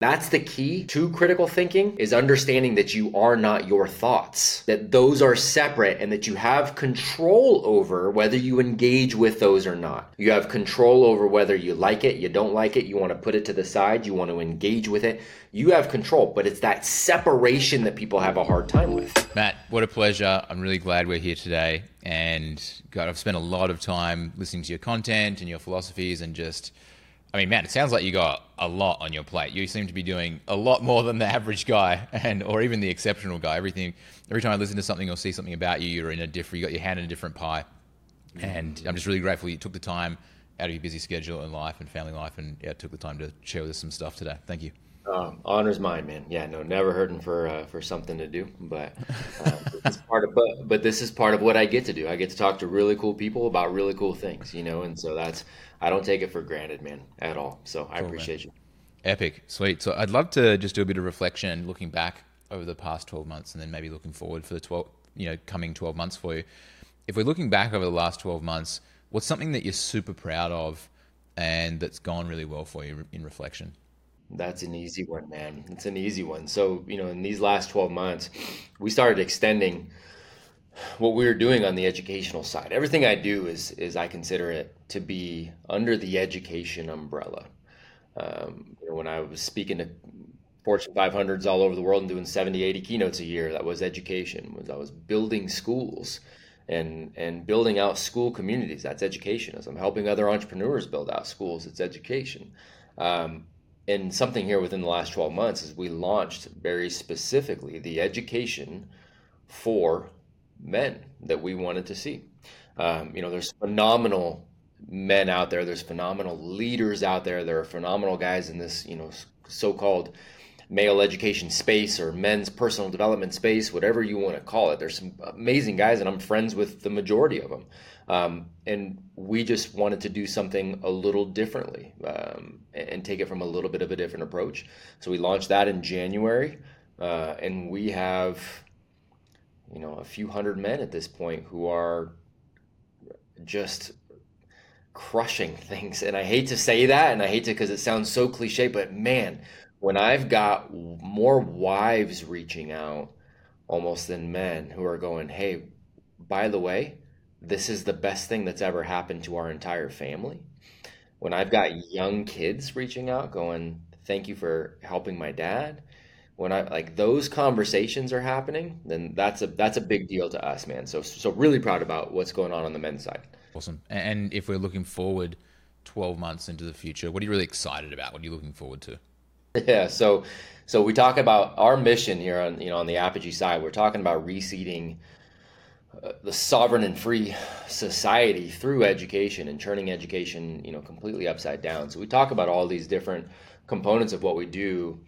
That's the key to critical thinking is understanding that you are not your thoughts, that those are separate and that you have control over whether you engage with those or not. You have control over whether you like it, you don't like it, you want to put it to the side, you want to engage with it. You have control, but it's that separation that people have a hard time with. Matt, what a pleasure. I'm really glad we're here today. And God, I've spent a lot of time listening to your content and your philosophies and just I mean, man, it sounds like you got a lot on your plate. You seem to be doing a lot more than the average guy, and or even the exceptional guy. Everything, every time I listen to something or see something about you, you're in a different. You got your hand in a different pie, and I'm just really grateful you took the time out of your busy schedule and life and family life, and yeah, took the time to share with us some stuff today. Thank you. Um, honor's mine, man. Yeah, no, never hurting for uh, for something to do, but uh, is part of but but this is part of what I get to do. I get to talk to really cool people about really cool things, you know, and so that's I don't take it for granted, man, at all. So I appreciate man. you. Epic, sweet. So I'd love to just do a bit of reflection, looking back over the past twelve months, and then maybe looking forward for the twelve, you know, coming twelve months for you. If we're looking back over the last twelve months, what's something that you're super proud of, and that's gone really well for you in reflection? That's an easy one, man. It's an easy one. So, you know, in these last 12 months, we started extending what we were doing on the educational side. Everything I do is is I consider it to be under the education umbrella. Um, you know, when I was speaking to Fortune 500s all over the world and doing 70, 80 keynotes a year, that was education. Was I was building schools and and building out school communities. That's education. As I'm helping other entrepreneurs build out schools, it's education. Um, and something here within the last 12 months is we launched very specifically the education for men that we wanted to see. Um, you know, there's phenomenal men out there. There's phenomenal leaders out there. There are phenomenal guys in this, you know, so-called male education space or men's personal development space, whatever you want to call it. There's some amazing guys, and I'm friends with the majority of them. Um, and we just wanted to do something a little differently um, and take it from a little bit of a different approach. So we launched that in January, uh, and we have, you know, a few hundred men at this point who are just crushing things. And I hate to say that, and I hate to because it sounds so cliche, but man, when I've got more wives reaching out almost than men who are going, hey, by the way, this is the best thing that's ever happened to our entire family. When I've got young kids reaching out going, thank you for helping my dad. When I like those conversations are happening, then that's a that's a big deal to us, man. So so really proud about what's going on on the men's side. Awesome. And if we're looking forward 12 months into the future, what are you really excited about? What are you looking forward to? Yeah, so so we talk about our mission here on you know on the Apogee side. We're talking about reseeding uh, the sovereign and free society through education and turning education you know completely upside down. So we talk about all these different components of what we do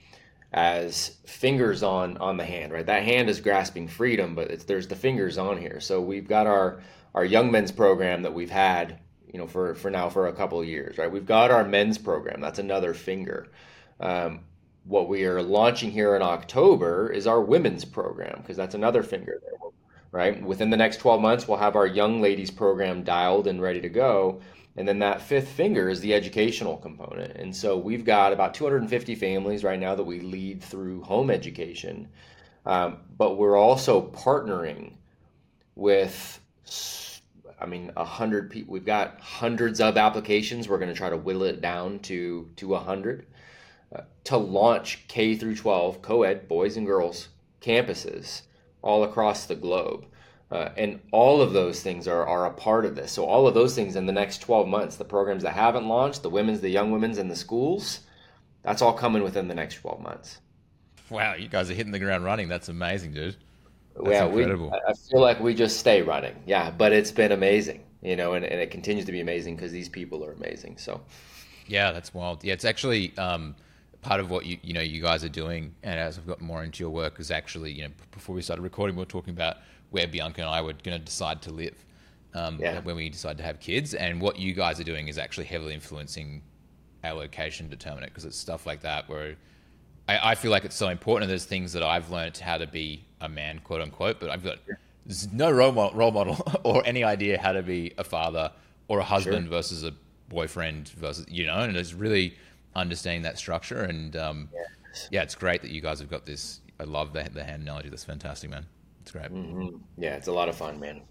as fingers on on the hand right? That hand is grasping freedom but there's the fingers on here. So we've got our our young men's program that we've had you know for for now for a couple of years right? We've got our men's program. That's another finger. Um, what we are launching here in october is our women's program because that's another finger there right? Within the next 12 months, we'll have our young ladies program dialed and ready to go. And then that fifth finger is the educational component. And so we've got about 250 families right now that we lead through home education. Um, but we're also partnering with, I mean, a hundred people. We've got hundreds of applications. We're going to try to whittle it down to to a hundred uh, to launch K through 12 co-ed boys and girls campuses all across the globe. Uh, and all of those things are, are a part of this. So, all of those things in the next 12 months, the programs that haven't launched, the women's, the young women's, and the schools, that's all coming within the next 12 months. Wow, you guys are hitting the ground running. That's amazing, dude. That's yeah, incredible. We, I feel like we just stay running. Yeah, but it's been amazing, you know, and, and it continues to be amazing because these people are amazing. So, yeah, that's wild. Yeah, it's actually. Um, part of what you you know you guys are doing, and as I've got more into your work, is actually you know before we started recording, we were talking about where Bianca and I were going to decide to live um, yeah. when we decide to have kids, and what you guys are doing is actually heavily influencing our location determinant because it's stuff like that where I, I, feel like it's so important. And there's things that I've learned how to be a man, quote unquote, but I've got no role model, role model or any idea how to be a father or a husband sure. versus a boyfriend versus you know, and it's really understanding that structure and um, yeah. yeah, it's great that you guys have got this. I love the, the hand analogy. That's fantastic, man. It's great. Mm-hmm. Yeah, it's a lot of fun, man.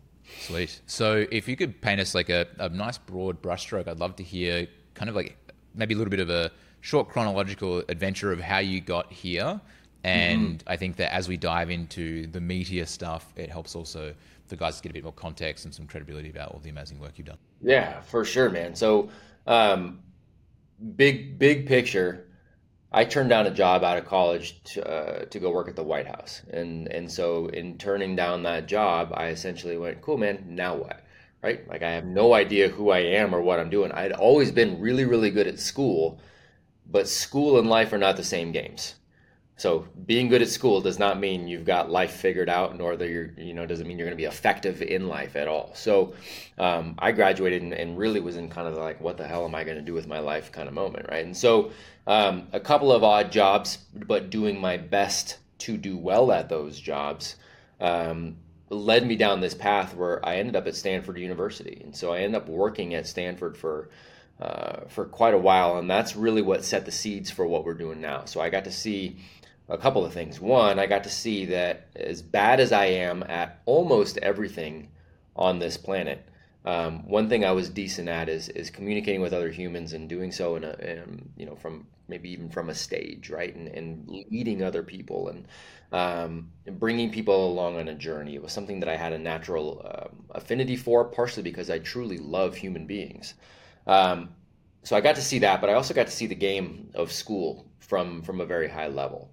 Sweet. So, if you could paint us like a, a nice broad brushstroke, I'd love to hear kind of like maybe a little bit of a short chronological adventure of how you got here. And mm-hmm. I think that as we dive into the meatier stuff, it helps also the guys to get a bit more context and some credibility about all the amazing work you've done. Yeah, for sure, man. So, um, big big picture, I turned down a job out of college to, uh, to go work at the White House, and and so in turning down that job, I essentially went, "Cool, man. Now what?" Right? Like I have no idea who I am or what I'm doing. I'd always been really really good at school, but school and life are not the same games. So being good at school does not mean you've got life figured out, nor that you're, you know, doesn't mean you're going to be effective in life at all. So um, I graduated and, and, really was in kind of like, what the hell am I going to do with my life kind of moment, right? And so um, a couple of odd jobs, but doing my best to do well at those jobs um, led me down this path where I ended up at Stanford University. And so I ended up working at Stanford for uh, for quite a while, and that's really what set the seeds for what we're doing now. So I got to see a couple of things. One, I got to see that as bad as I am at almost everything on this planet, um, one thing I was decent at is is communicating with other humans and doing so in a in, you know from maybe even from a stage, right, and, and leading other people and um, bringing people along on a journey. It was something that I had a natural um, affinity for, partially because I truly love human beings. Um, so I got to see that, but I also got to see the game of school from from a very high level.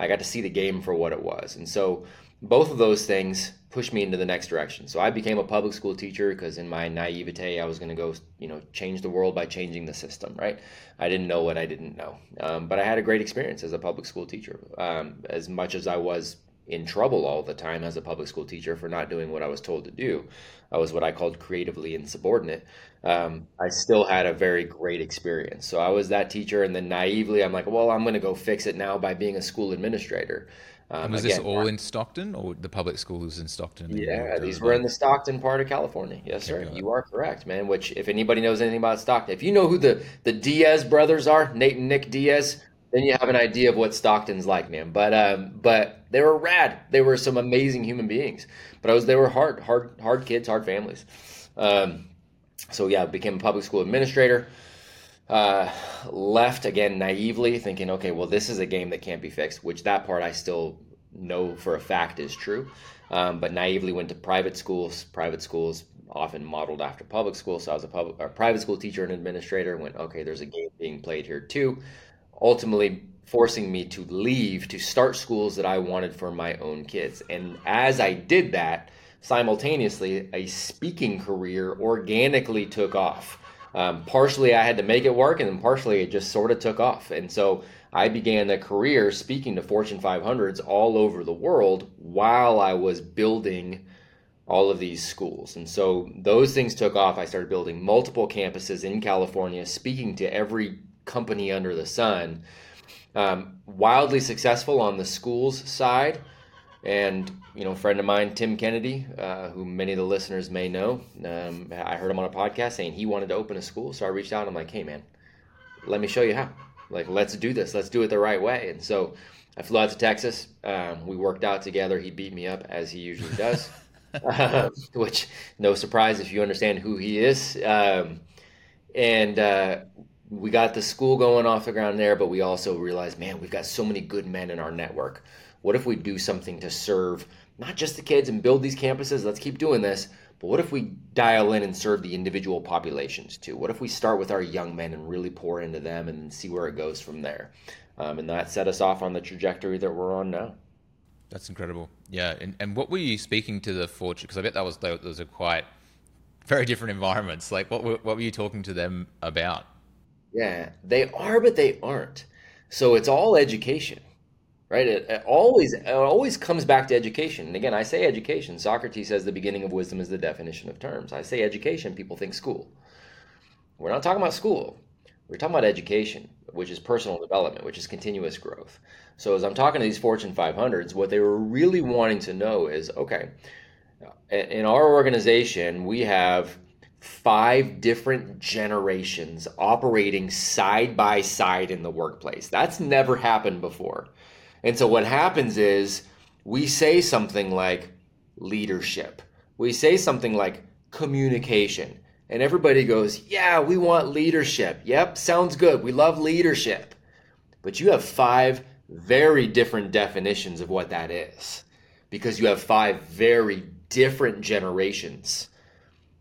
I got to see the game for what it was. And so both of those things pushed me into the next direction. So I became a public school teacher because in my naivete, I was going to go, you know, change the world by changing the system, right? I didn't know what I didn't know. Um, but I had a great experience as a public school teacher. Um, as much as I was in trouble all the time as a public school teacher for not doing what I was told to do. I was what I called creatively insubordinate. Um, I still had a very great experience. So I was that teacher, and then naively, I'm like, well, I'm going to go fix it now by being a school administrator. Um, was again, this all in Stockton, or the public schools in Stockton? Yeah, these were in the Stockton part of California. Yes, okay, sir. You are correct, man. Which, if anybody knows anything about Stockton, if you know who the the Diaz brothers are, Nate and Nick Diaz, then you have an idea of what Stockton's like, man. But um, but they were rad. They were some amazing human beings. But I was they were hard, hard, hard kids, hard families. Um, so yeah, became a public school administrator. Uh, left again naively, thinking, okay, well, this is a game that can't be fixed. Which that part I still know for a fact is true. Um, but naively went to private schools. Private schools often modeled after public schools. So I was a public, private school teacher and administrator. Went, okay, there's a game being played here too ultimately forcing me to leave to start schools that I wanted for my own kids. And as I did that, simultaneously, a speaking career organically took off. Um, partially, I had to make it work, and then partially, it just sort of took off. And so I began a career speaking to Fortune 500s all over the world while I was building all of these schools. And so those things took off. I started building multiple campuses in California, speaking to every company under the sun. Um, wildly successful on the schools side. And, you know, a friend of mine, Tim Kennedy, uh, who many of the listeners may know, um, I heard him on a podcast saying he wanted to open a school. So I reached out. And I'm like, hey, man, let me show you how. Like, let's do this. Let's do it the right way. And so I flew out to Texas. Um, we worked out together. He beat me up as he usually does, uh, which no surprise if you understand who he is. Um, and uh, we got the school going off the ground there, but we also realized, man, we've got so many good men in our network. What if we do something to serve not just the kids and build these campuses? Let's keep doing this. But what if we dial in and serve the individual populations too? What if we start with our young men and really pour into them and see where it goes from there? Um, and that set us off on the trajectory that we're on now. That's incredible. Yeah. And, and what were you speaking to the fortune? Because I bet that was those are quite very different environments. Like, what what were you talking to them about? Yeah, they are, but they aren't. So it's all education, right? It, it always it always comes back to education. And again, I say education. Socrates says the beginning of wisdom is the definition of terms. I say education, people think school. We're not talking about school. We're talking about education, which is personal development, which is continuous growth. So as I'm talking to these Fortune 500s, what they were really wanting to know is, okay, in our organization, we have five different generations operating side by side in the workplace. That's never happened before. And so what happens is we say something like leadership, we say something like communication, and everybody goes, Yeah, we want leadership. Yep, sounds good. We love leadership. But you have five very different definitions of what that is because you have five very different generations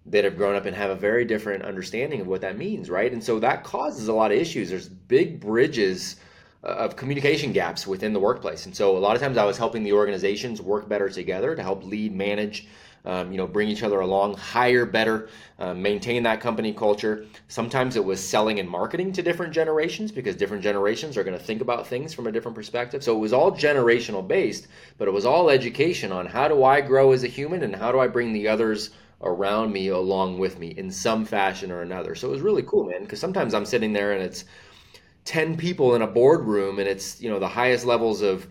that have grown up and have a very different understanding of what that means, right? And so that causes a lot of issues. There's big bridges uh, of communication gaps within the workplace. And so a lot of times I was helping the organizations work better together to help lead, manage, um, you know, bring each other along, hire better, uh, maintain that company culture. Sometimes it was selling and marketing to different generations because different generations are going to think about things from a different perspective. So it was all generational based, but it was all education on how do I grow as a human and how do I bring the others around me along with me in some fashion or another. So it was really cool, man, because sometimes I'm sitting there and it's 10 people in a boardroom and it's, you know, the highest levels of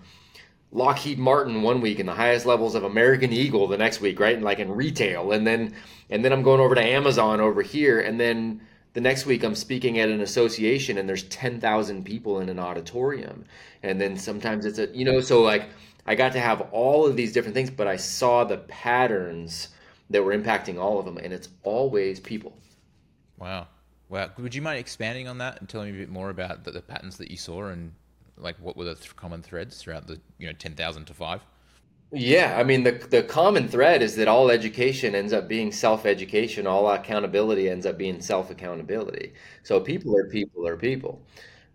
Lockheed Martin one week and the highest levels of American Eagle the next week, right? And like in retail. And then and then I'm going over to Amazon over here and then the next week I'm speaking at an association and there's 10,000 people in an auditorium. And then sometimes it's a you know, so like I got to have all of these different things, but I saw the patterns that were impacting all of them, and it's always people. Wow. Wow. Would you mind expanding on that and telling me a bit more about the, the patterns that you saw and like what were the th- common threads throughout the you know ten thousand to five? Yeah, I mean the the common thread is that all education ends up being self education. All accountability ends up being self accountability. So people are people are people,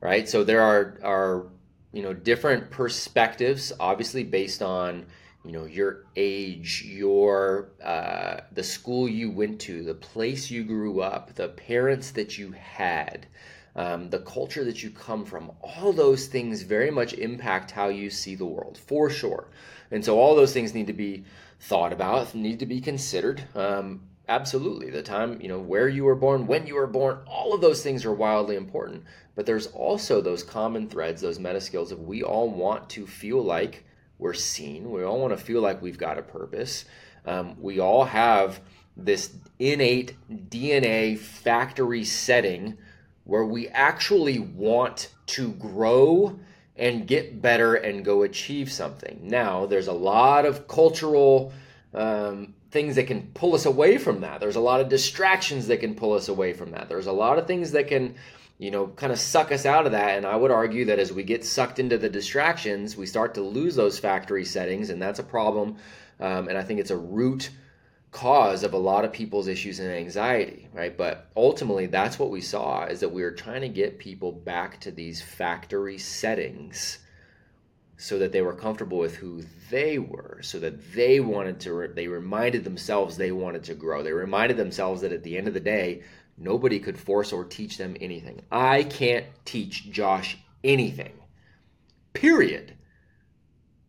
right? So there are are you know different perspectives, obviously based on you know your age your uh, the school you went to the place you grew up the parents that you had um, the culture that you come from all those things very much impact how you see the world for sure. And so all those things need to be thought about need to be considered. Um, absolutely the time you know where you were born when you were born all of those things are wildly important. But there's also those common threads those meta skills of we all want to feel like we're seen. We all want to feel like we've got a purpose. Um, we all have this innate DNA factory setting where we actually want to grow and get better and go achieve something. Now, there's a lot of cultural um, things that can pull us away from that. There's a lot of distractions that can pull us away from that. There's a lot of things that can you know, kind of suck us out of that. And I would argue that as we get sucked into the distractions, we start to lose those factory settings, and that's a problem. Um, and I think it's a root cause of a lot of people's issues and anxiety, right? But ultimately, that's what we saw is that we were trying to get people back to these factory settings so that they were comfortable with who they were so that they wanted to they reminded themselves they wanted to grow they reminded themselves that at the end of the day Nobody could force or teach them anything. I can't teach Josh anything. Period.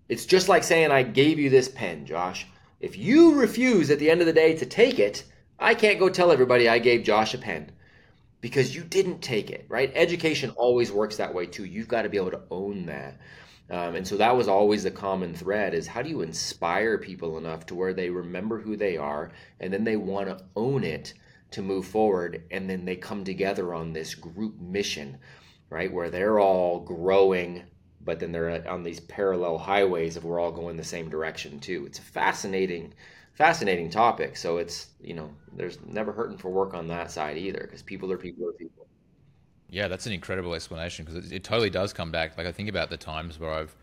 It's just like saying, I gave you this pen, Josh. If you refuse at the end of the day to take it, I can't go tell everybody I gave Josh a pen because you didn't take it, right? Education always works that way too. You've got to be able to own that. Um, and so that was always the common thread is how do you inspire people enough to where they remember who they are and then they want to own it to move forward and then they come together on this group mission right where they're all growing but then they're on these parallel highways of we're all going the same direction too. It's a fascinating fascinating topic. So it's you know there's never hurting for work on that side either because people are people are people. Yeah that's an incredible explanation because it, it totally does come back. Like i think about the times where i've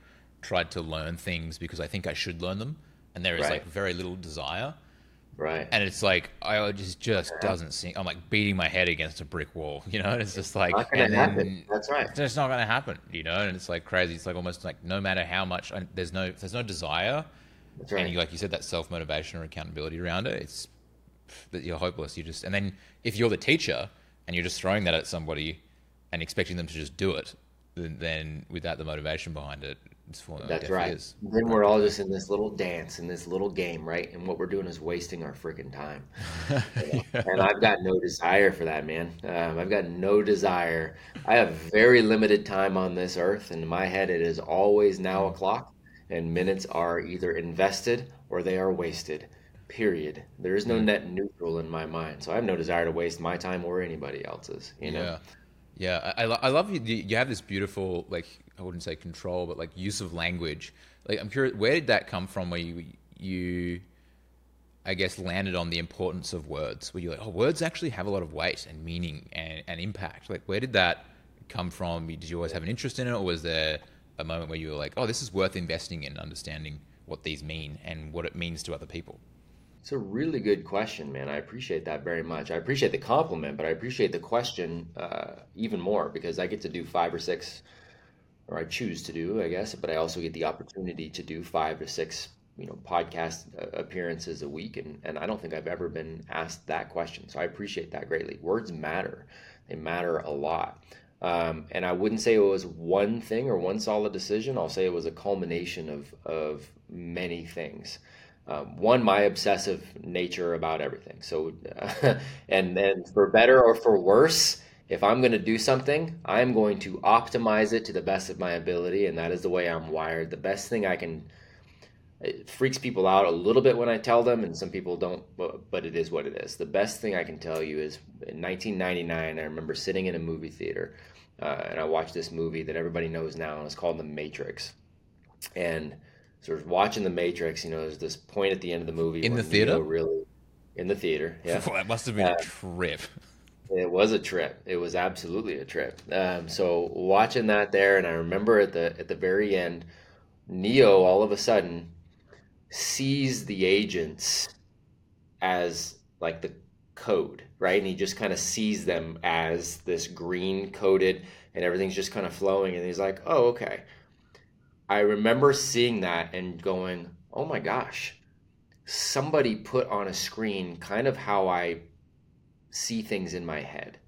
tried to learn things because i think i should learn them and there is right. like very little desire Right. And it's like I just just doesn't seem. I'm like beating my head against a brick wall, you know. And it's just like, not gonna happen. That's right. It's not going to happen, you know. And it's like crazy. It's like almost like no matter how much there's no there's no desire, That's right. and you, like you said that self motivation or accountability around it. It's that you're hopeless. You just and then if you're the teacher and you're just throwing that at somebody and expecting them to just do it, then, then without the motivation behind it, that's right. Is. Then we're all just in this little dance, in this little game, right? And what we're doing is wasting our freaking time. yeah. And I've got no desire for that, man. Um, I've got no desire. I have very limited time on this earth, and in my head, it is always now o'clock, and minutes are either invested or they are wasted. period. There is no mm. net neutral in my mind. So I have no desire to waste my time or anybody else's, you know? Yeah. Yeah. I, I love you. You have this beautiful, like, I wouldn't say control, but like use of language. Like, I'm curious, where did that come from where you, you, I guess, landed on the importance of words? Where you're like, oh, words actually have a lot of weight and meaning and, and impact. Like, where did that come from? Did you always have an interest in it, or was there a moment where you were like, oh, this is worth investing in, understanding what these mean and what it means to other people? It's a really good question, man. I appreciate that very much. I appreciate the compliment, but I appreciate the question uh, even more because I get to do five or six, or I choose to do, I guess, but I also get the opportunity to do five to six, you know, podcast uh, appearances a week, and and I don't think I've ever been asked that question. So I appreciate that greatly. Words matter; they matter a lot. Um, and I wouldn't say it was one thing or one solid decision. I'll say it was a culmination of of many things um, one my obsessive nature about everything so uh, and then for better or for worse if i'm going to do something i'm going to optimize it to the best of my ability and that is the way i'm wired the best thing i can it freaks people out a little bit when i tell them and some people don't but it is what it is the best thing i can tell you is in 1999 i remember sitting in a movie theater uh, and i watched this movie that everybody knows now and it's called the matrix and sort of watching the Matrix. You know, there's this point at the end of the movie in the theater, Neo really in the theater. Yeah, that must have been uh, a trip. It was a trip. It was absolutely a trip. Um, so watching that there, and I remember at the at the very end, Neo all of a sudden sees the agents as like the code, right? And he just kind of sees them as this green coded, and everything's just kind of flowing. And he's like, "Oh, okay." I remember seeing that and going, oh my gosh, somebody put on a screen kind of how I see things in my head.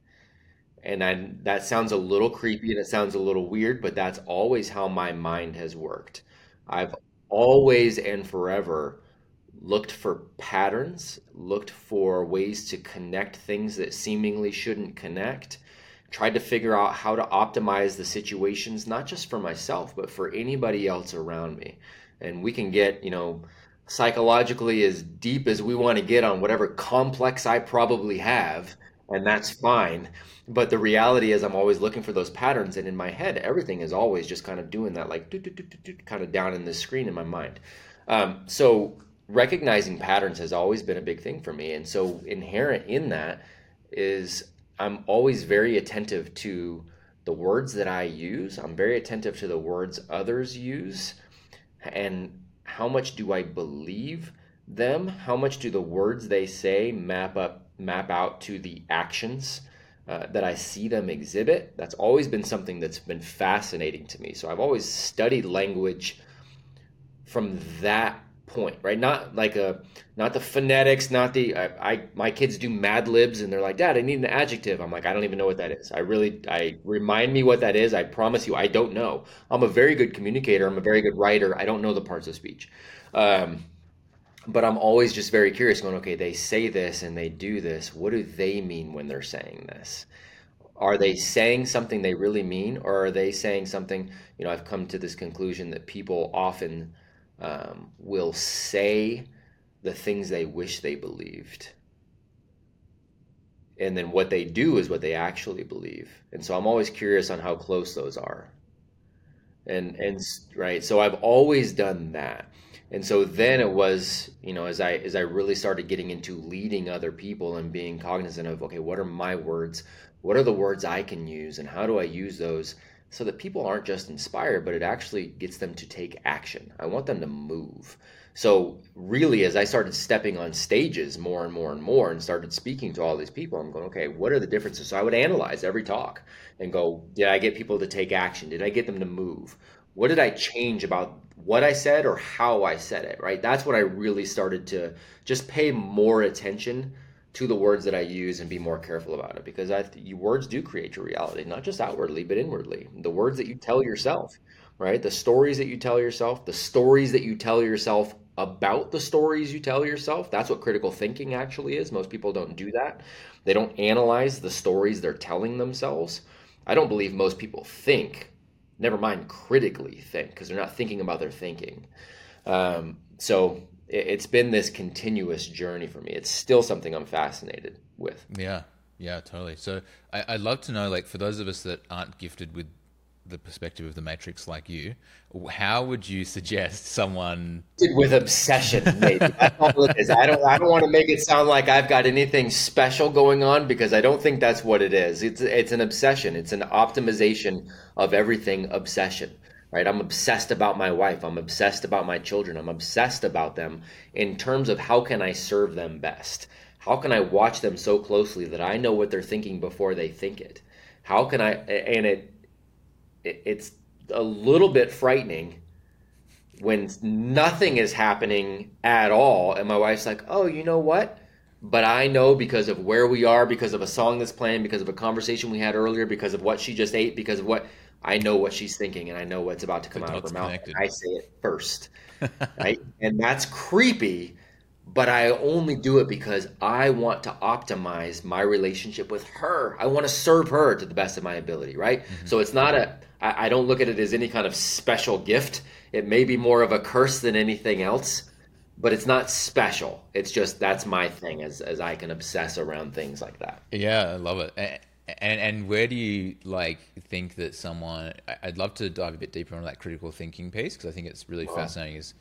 And I, that sounds a little creepy and it sounds a little weird, but that's always how my mind has worked. I've always and forever looked for patterns, looked for ways to connect things that seemingly shouldn't connect, tried to figure out how to optimize the situations, not just for myself, but for anybody else around me. And we can get, you know, psychologically as deep as we want to get on whatever complex I probably have, and that's fine. But the reality is, I'm always looking for those patterns, and in my head, everything is always just kind of doing that, like kind of down in the screen in my mind. Um, so recognizing patterns has always been a big thing for me, and so inherent in that is I'm always very attentive to the words that I use. I'm very attentive to the words others use and how much do I believe them? How much do the words they say map up map out to the actions uh, that I see them exhibit? That's always been something that's been fascinating to me. So I've always studied language from that point, right? Not like a not the phonetics, not the I, I, my kids do Mad Libs and they're like, Dad, I need an adjective. I'm like, I don't even know what that is. I really I remind me what that is. I promise you, I don't know. I'm a very good communicator. I'm a very good writer. I don't know the parts of speech. Um, but I'm always just very curious, going, okay, they say this and they do this. What do they mean when they're saying this? Are they saying something they really mean, or are they saying something? You know, I've come to this conclusion that people often um, will say the things they wish they believed. And then what they do is what they actually believe. And so I'm always curious on how close those are. And and right, so I've always done that. And so then it was, you know, as I as I really started getting into leading other people and being cognizant of okay, what are my words? What are the words I can use and how do I use those so that people aren't just inspired, but it actually gets them to take action. I want them to move. So, really, as I started stepping on stages more and more and more and started speaking to all these people, I'm going, okay, what are the differences? So, I would analyze every talk and go, did I get people to take action? Did I get them to move? What did I change about what I said or how I said it, right? That's what I really started to just pay more attention to the words that I use and be more careful about it because I, you, words do create your reality, not just outwardly, but inwardly. The words that you tell yourself, right? The stories that you tell yourself, the stories that you tell yourself about the stories you tell yourself. That's what critical thinking actually is. Most people don't do that. They don't analyze the stories they're telling themselves. I don't believe most people think, never mind critically think, because they're not thinking about their thinking. Um, so it, it's been this continuous journey for me. It's still something I'm fascinated with. Yeah, yeah, totally. So I, I'd love to know, like, for those of us that aren't gifted with the perspective of the Matrix like you, how would you suggest someone with obsession? Maybe that's all it is. I don't. I don't want to make it sound like I've got anything special going on because I don't think that's what it is. It's it's an obsession. It's an optimization of everything. Obsession, right? I'm obsessed about my wife. I'm obsessed about my children. I'm obsessed about them in terms of how can I serve them best. How can I watch them so closely that I know what they're thinking before they think it? How can I? And it it's a little bit frightening when nothing is happening at all and my wife's like oh you know what but i know because of where we are because of a song that's playing because of a conversation we had earlier because of what she just ate because of what i know what she's thinking and i know what's about to come out of her mouth i say it first right and that's creepy but I only do it because I want to optimize my relationship with her. I want to serve her to the best of my ability, right? Mm-hmm. So it's not a, I, I don't look at it as any kind of special gift. It may be more of a curse than anything else, but it's not special. It's just that's my thing as, as I can obsess around things like that. Yeah, I love it. And, and, where do you like think that someone, I'd love to dive a bit deeper on that critical thinking piece because I think it's really wow. fascinating is,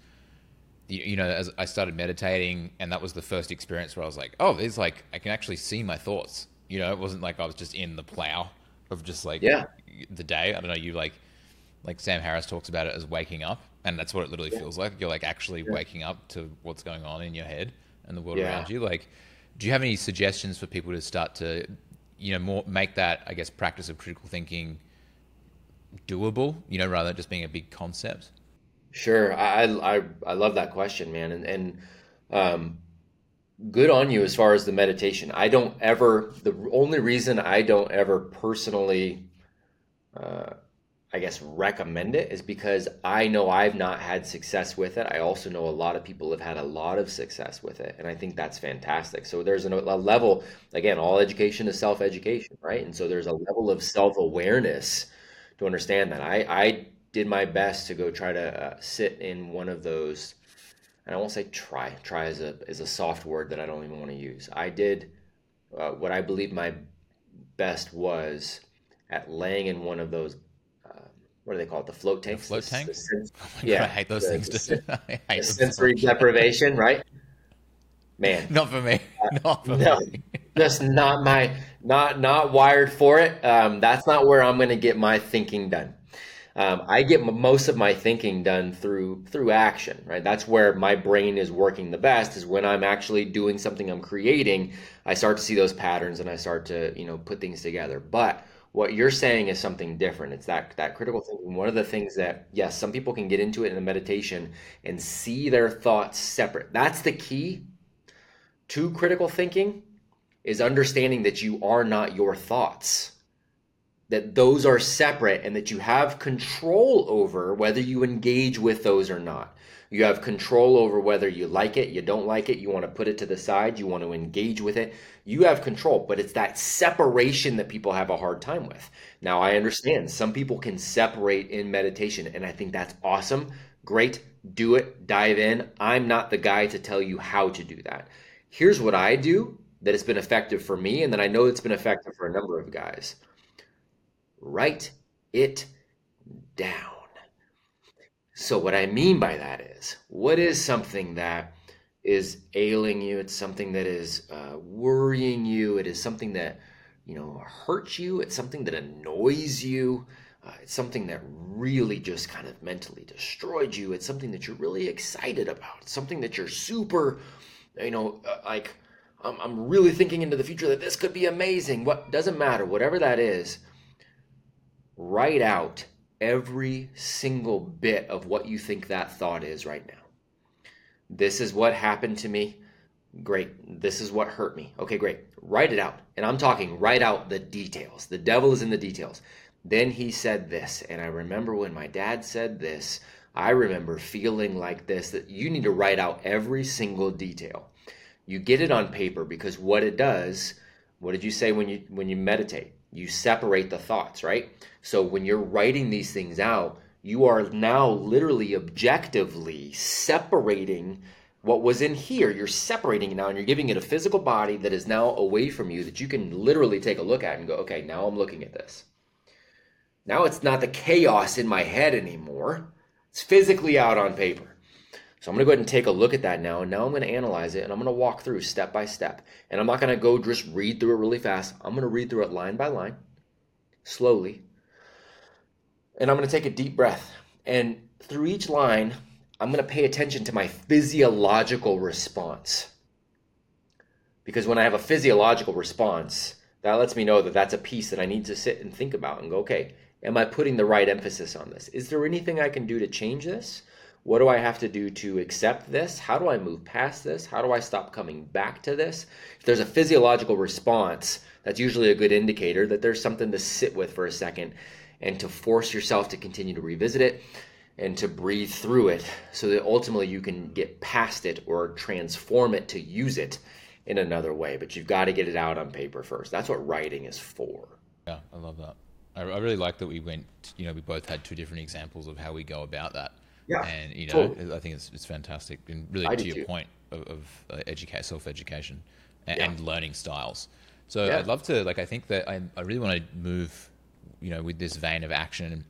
you, you know, as I started meditating, and that was the first experience where I was like, oh, there's like I can actually see my thoughts. You know, it wasn't like I was just in the plow of just like yeah. the day. I don't know. You like like Sam Harris talks about it as waking up, and that's what it literally yeah. feels like. You're like actually yeah. waking up to what's going on in your head and the world around you. Like, do you have any suggestions for people to start to, you know, more make that I guess practice of critical thinking doable? You know, rather than just being a big concept. Sure, I I I love that question, man, and and um, good on you as far as the meditation. I don't ever. The only reason I don't ever personally, uh, I guess, recommend it is because I know I've not had success with it. I also know a lot of people have had a lot of success with it, and I think that's fantastic. So there's a, level. Again, all education is self education, right? And so there's a level of self awareness to understand that. I I did my best to go try to uh, sit in one of those and I won't say try. Try is a is a soft word that I don't even want to use. I did uh, what I believe my best was at laying in one of those. What do they call it? The float tanks. The float tanks. The, oh yeah, God, I hate those the, things. The, the sensory deprivation, right? Man, not for me. Uh, not for no, me. just not my not not wired for it. Um, that's not where I'm going to get my thinking done. Um, I get most of my thinking done through through action, right? That's where my brain is working the best. Is when I'm actually doing something I'm creating. I start to see those patterns and I start to you know put things together. But what you're saying is something different. It's that that critical thinking. One of the things that yes, some people can get into it in a meditation and see their thoughts separate. That's the key to critical thinking is understanding that you are not your thoughts that those are separate and that you have control over whether you engage with those or not. You have control over whether you like it, you don't like it, you want to put it to the side, you want to engage with it. You have control, but it's that separation that people have a hard time with. Now, I understand some people can separate in meditation, and I think that's awesome. Great, do it, dive in. I'm not the guy to tell you how to do that. Here's what I do that has been effective for me, and then I know it's been effective for a number of guys write it down. So, what I mean by that is, what is something that is ailing you? It's something that is uh, worrying you. It is something that, you know, hurts you. It's something that annoys you. Uh, it's something that really just kind of mentally destroyed you. It's something that you're really excited about. It's something that you're super, you know, uh, like, I'm, I'm really thinking into the future that this could be amazing. What doesn't matter, whatever that is write out every single bit of what you think that thought is right now. This is what happened to me. Great. This is what hurt me. Okay, great. Write it out. And I'm talking write out the details. The devil is in the details. Then he said this, and I remember when my dad said this, I remember feeling like this that you need to write out every single detail. You get it on paper because what it does, what did you say when you when you meditate? You separate the thoughts, right? So when you're writing these things out, you are now literally objectively separating what was in here, you're separating it now and you're giving it a physical body that is now away from you that you can literally take a look at and go, okay, now I'm looking at this. Now it's not the chaos in my head anymore. It's physically out on paper. So I'm going to go ahead and take a look at that now. And now I'm going to analyze it and I'm going to walk through step by step. And I'm not going to go just read through it really fast. I'm going to read through it line by line, slowly. And I'm going to take a deep breath. And through each line, I'm going to pay attention to my physiological response. Because when I have a physiological response, that lets me know that that's a piece that I need to sit and think about and go, okay, am I putting the right emphasis on this? Is there anything I can do to change this? What do I have to do to accept this? How do I move past this? How do I stop coming back to this? If there's a physiological response, that's usually a good indicator that there's something to sit with for a second and to force yourself to continue to revisit it and to breathe through it so that ultimately you can get past it or transform it to use it in another way. But you've got to get it out on paper first. That's what writing is for. Yeah, I love that. I, really like that we went, you know, we both had two different examples of how we go about that. Yeah. And, you know, totally. I think it's, it's fantastic. And really, I to your too. point of, of uh, educate, self education and, Yeah. and learning styles. So Yeah. I'd love to, like, I think that I, I really want to move, you know, with this vein of action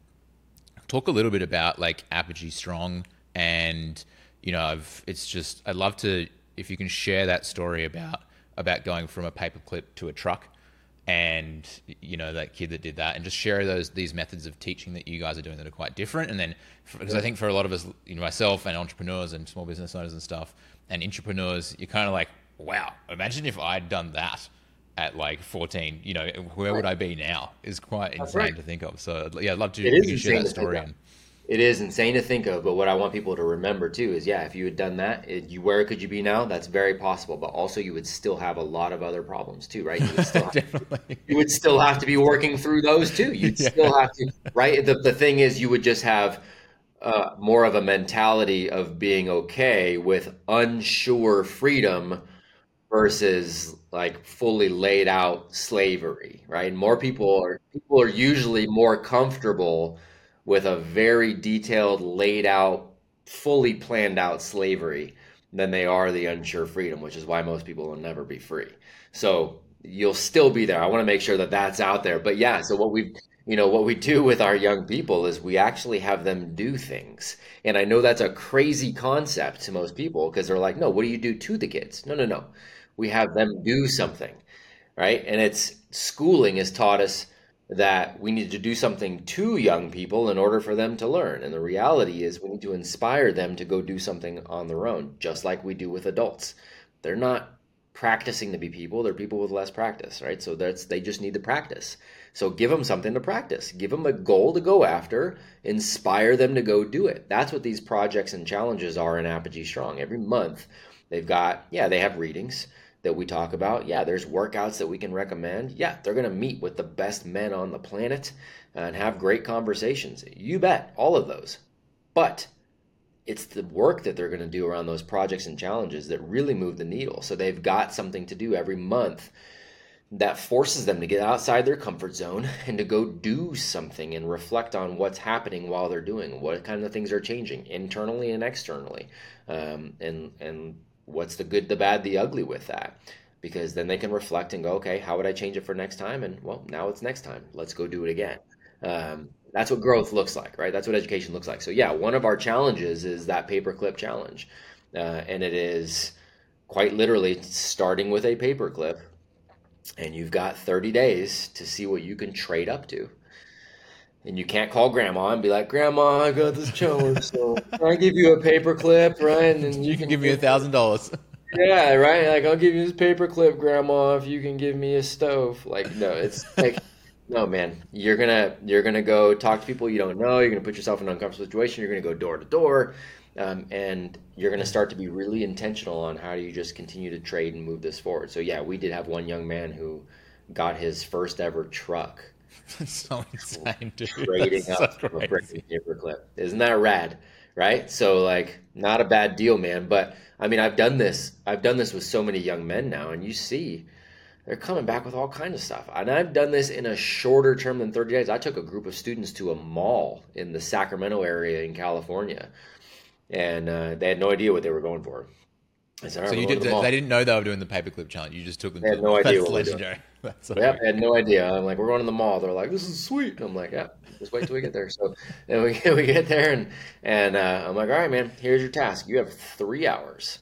talk a little bit about like Apogee Strong and, you know, I've, it's just, I'd love to, if you can share that story about, about going from a paperclip to a truck and you know that kid that did that and just share those these methods of teaching that you guys are doing that are quite different. And then because i think for a lot of us you know myself and entrepreneurs and small business owners and stuff and entrepreneurs you're kind of like wow imagine if i'd done that at like 14 you know where would i be now? Is quite insane right. to think of. So yeah i'd love to It if share that story and It is insane to think of, but what I want people to remember too is, yeah, if you had done that, it, you where could you be now? That's very possible, but also you would still have a lot of other problems too, right? You would still have, you would still have to be working through those too. You'd still have to, right? The the thing is, you would just have uh, more of a mentality of being okay with unsure freedom versus like fully laid out slavery, right? More people are people are usually more comfortable with a very detailed, laid out, fully planned out slavery than they are the unsure freedom, which is why most people will never be free. So you'll still be there. I want to make sure that that's out there. But yeah, so what we've you know what we do with our young people is we actually have them do things. And I know that's a crazy concept to most people because they're like, "No, what do you do to the kids?" No, no, no. We have them do something, right? And it's schooling has taught us that we need to do something to young people in order for them to learn. And the reality is we need to inspire them to go do something on their own, just like we do with adults. They're not practicing to be people, they're people with less practice, right? So that's they just need to practice. So give them something to practice. Give them a goal to go after, inspire them to go do it. That's what these projects and challenges are in Apogee Strong. Every month they've got yeah, they have readings that we talk about. Yeah, there's workouts that we can recommend. Yeah, they're going to meet with the best men on the planet and have great conversations. You bet, all of those. But it's the work that they're going to do around those projects and challenges that really move the needle. So they've got something to do every month that forces them to get outside their comfort zone and to go do something and reflect on what's happening while they're doing what kind of things are changing internally and externally um, and and what's the good the bad the ugly with that? Because then they can reflect and go okay how would i change it for next time? And well now it's next time. Let's go do it again. Um, that's what growth looks like right? That's what education looks like. So yeah one of our challenges is that paperclip challenge. Uh, and it is quite literally starting with a paperclip and you've got 30 days to see what you can trade up to. And you can't call grandma and be like, Grandma, I got this challenge, so can I give you a paperclip, right? And then you can give me a thousand dollars Yeah, right. Like I'll give you this paperclip, Grandma, if you can give me a stove. Like, no, it's like no man. You're gonna you're gonna go talk to people you don't know, you're gonna put yourself in an uncomfortable situation, you're gonna go door to door. Um, and you're going to start to be really intentional on how do you just continue to trade and move this forward. So yeah, we did have one young man who got his first ever truck so insane dude trading That's up so a freaking paperclip. Isn't that rad? Right? So like not a bad deal, man. But I mean I've done this I've done this with so many young men now and you see they're coming back with all kinds of stuff. And I've done this in a shorter term than 30 days. I took a group of students to a mall in the Sacramento area in California. And uh, they had no idea what they were going for. I said, "All right, So you did. the. They didn't know they were doing the paperclip challenge. You just took them. They had to no idea That's what we were doing. legendary. That's so Yep. I had no idea. I'm like, we're going to the mall. They're like, this is sweet. I'm like, yeah, just wait till we get there. So then we, we get there, and and uh, I'm like, all right, man, here's your task. You have three hours.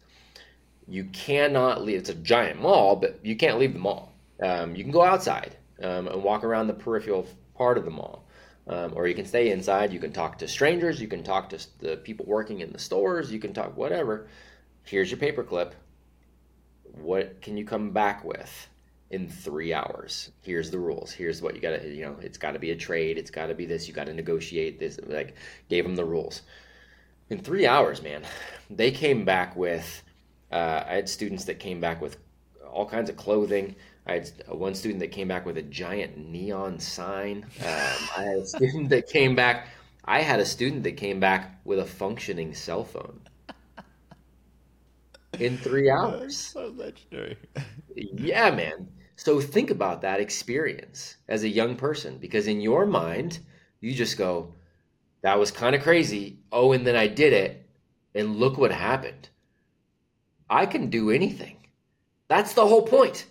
You cannot leave. It's a giant mall, but you can't leave the mall. Um, you can go outside um, and walk around the peripheral part of the mall, um, or you can stay inside. You can talk to strangers. You can talk to the people working in the stores. You can talk whatever. Here's your paperclip. What can you come back with? in three hours. Here's the rules. Here's what you got to, you know, it's got to be a trade. It's got to be this. You got to negotiate this. Like, gave them the rules. In three hours, man, they came back with, uh, I had students that came back with all kinds of clothing. I had one student that came back with a giant neon sign. Um, I had a student that came back, I had a student that came back with a functioning cell phone in three hours. so legendary. Yeah, man. So think about that experience as a young person because in your mind, you just go, that was kind of crazy. Oh, and then I did it. And look what happened. I can do anything. That's the whole point.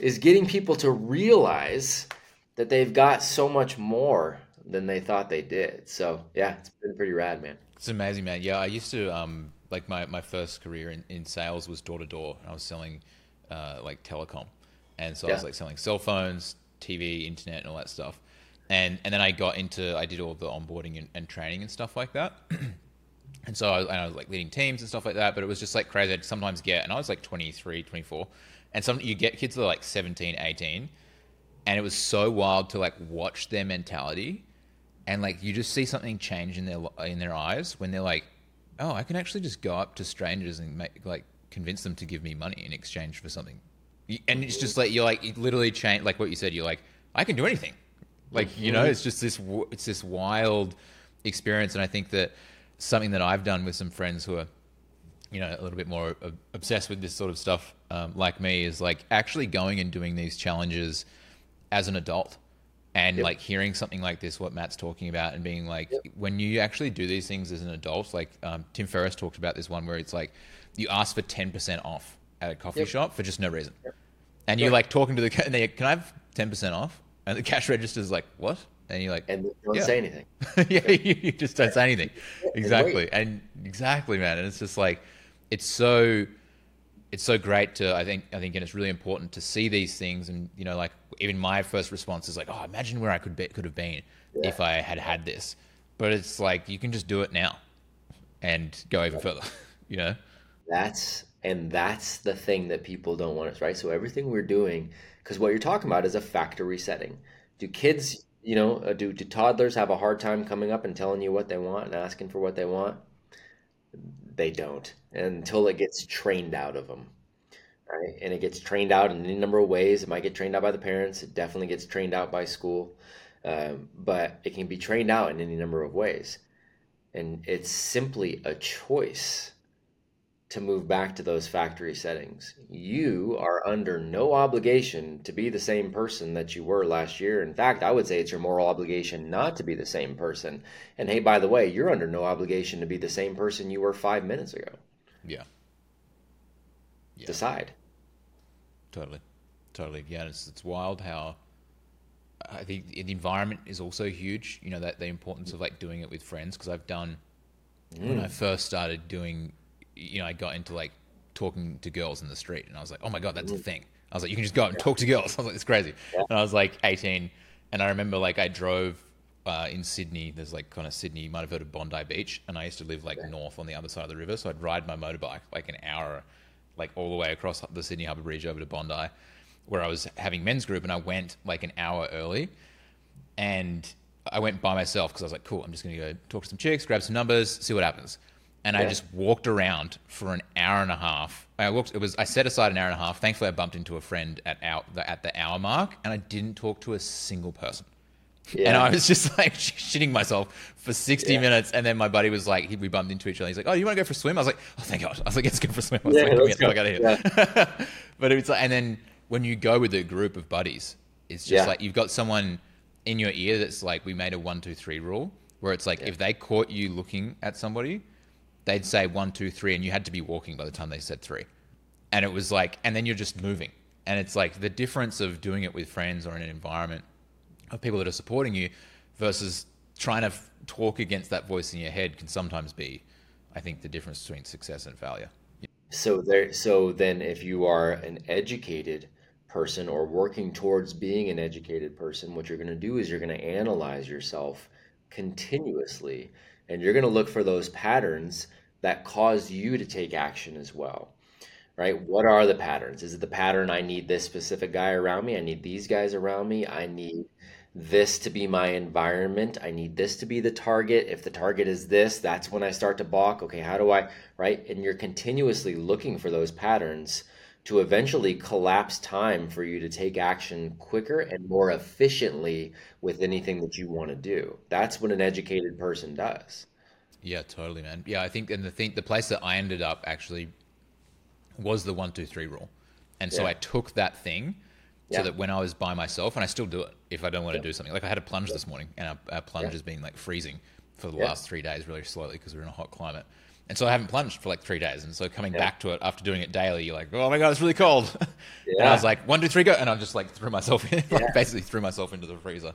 Is getting people to realize that they've got so much more than they thought they did. So, yeah, it's been pretty rad, man. It's amazing, man. Yeah, I used to um like my, my first career in, in sales was door to door. I was selling uh, like telecom, and so I was like selling cell phones, TV, internet, and all that stuff. And and then I got into I did all the onboarding and, and training and stuff like that. and so I was, and I was like leading teams and stuff like that. But it was just like crazy. I'd sometimes get, and I was like 23, 24, and some you get kids that are like 17, 18, and it was so wild to like watch their mentality and like you just see something change in their in their eyes when they're like, "Oh, I can actually just go up to strangers and make like convince them to give me money in exchange for something." And it's just like you're like literally change like what you said. You're like, "I can do anything." Like you know, it's just this it's this wild experience, and I think that something that I've done with some friends who are you know a little bit more obsessed with this sort of stuff um, like me is like actually going and doing these challenges as an adult and Yep. like hearing something like this what matt's talking about and being like when you actually do these things as an adult like um, tim ferriss talked about this one where it's like you ask for 10% off at a coffee Yep. shop for just no reason and you're like talking to the and they can i have 10% off and the cash register's like what and you're like And don't Yeah. say anything. yeah, you, you just don't say anything. Exactly, and exactly, man. And it's just like it's so it's so great to I think I think and it's really important to see these things and you know like even my first response is like oh imagine where I could be, could have been Yeah. if I had had this, but it's like you can just do it now and go even further. You know, That's and that's the thing that people don't want us, right? So everything we're doing, because what you're talking about is a factory setting. Do kids, you know, uh, do do toddlers have a hard time coming up and telling you what they want and asking for what they want? They don't until it gets trained out of them, right? And it gets trained out in any number of ways. It might get trained out by the parents. It definitely gets trained out by school, um, but it can be trained out in any number of ways. And it's simply a choice to move back to those factory settings. You are under no obligation to be the same person that you were last year. In fact, I would say it's your moral obligation not to be the same person. And hey, by the way, you're under no obligation to be the same person you were five minutes ago. yeah, Yeah. Decide. totally, totally. Yeah, it's it's wild how. I think the environment is also huge. You know that the importance of like doing it with friends because I've done when I first started doing, you know, I got into like talking to girls in the street, and I was like, oh my god, that's a thing. I was like, you can just go out and talk to girls. I was like, it's crazy. And I was like 18, and I remember like I drove uh, in Sydney. There's like kind of Sydney. You might have heard of Bondi Beach, and I used to live like north on the other side of the river, so I'd ride my motorbike like an hour, like all the way across the Sydney Harbour Bridge over to Bondi, where I was having men's group, and I went like an hour early and I went by myself because I was like, cool, I'm just going to go talk to some chicks, grab some numbers, see what happens. And I just walked around for an hour and a half. I walked. It was. I set aside an hour and a half. Thankfully, I bumped into a friend at our, at the hour mark, and I didn't talk to a single person. Yeah. And I was just like shitting myself for 60 Yeah. minutes. And then my buddy was like, he, we bumped into each other. He's like, oh, you want to go for a swim? I was like, oh, thank God. I was like, let's go for a swim. I was Yeah, like, let's go. out of here. but it's like, and then when you go with a group of buddies, it's just Yeah. like you've got someone in your ear that's like, we made a one, two, three rule where it's like, if they caught you looking at somebody, they'd say one, two, three, and you had to be walking by the time they said three. And it was like, and then you're just moving. And it's like the difference of doing it with friends or in an environment of people that are supporting you versus trying to f- talk against that voice in your head can sometimes be, I think, the difference between success and failure. So there, so then if you are an educated person or working towards being an educated person, what you're going to do is you're going to analyze yourself continuously and you're going to look for those patterns that cause you to take action as well. Right? What are the patterns? Is it the pattern I need this specific guy around me? I need these guys around me. I need this to be my environment. I need this to be the target. If the target is this, that's when I start to balk. Okay, how do I, right? And you're continuously looking for those patterns to eventually collapse time for you to take action quicker and more efficiently with anything that you want to do. That's what an educated person does. Yeah, totally, man. Yeah, I think, and the thing, the place that I ended up actually was the one, two, three rule. And so Yeah. I took that thing so that when I was by myself, and I still do it if I don't want to Yeah. do something. Like I had a plunge this morning, and our, our plunge Yeah. has been like freezing for the Yeah. last three days, really slowly because we're in a hot climate. And so I haven't plunged for like three days. And so coming Yeah. back to it after doing it daily, you're like, oh my god, it's really cold. and I was like, one, two, three, go, and I just like threw myself in, like basically threw myself into the freezer.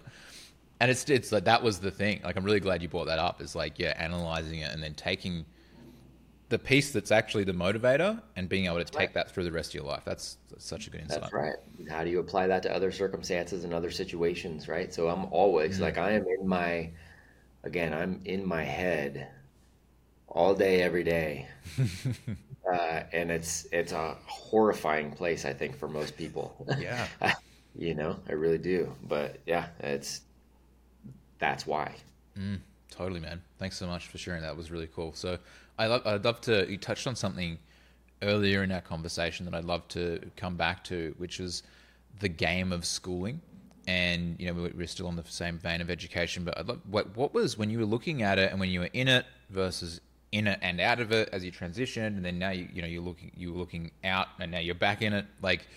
And it's it's like that was the thing. Like I'm really glad you brought that up. Is like yeah, analyzing it and then taking the piece that's actually the motivator and being able to take right. that through the rest of your life. That's, that's such a good insight. That's right. How do you apply that to other circumstances and other situations, right? So I'm always like I am in my again, I'm in my head all day every day. Uh, and it's it's a horrifying place, I think, for most people. Yeah. You know, I really do. But yeah, it's that's why. Totally, man. Thanks so much for sharing. That was really cool. So, I love. I'd love to. You touched on something earlier in our conversation that I'd love to come back to, which is the game of schooling. And you know, we- we're still on the same vein of education, but I'd love, what what was when you were looking at it and when you were in it versus in it and out of it as you transitioned, and then now you you know you're looking you were looking out and now you're back in it. Like,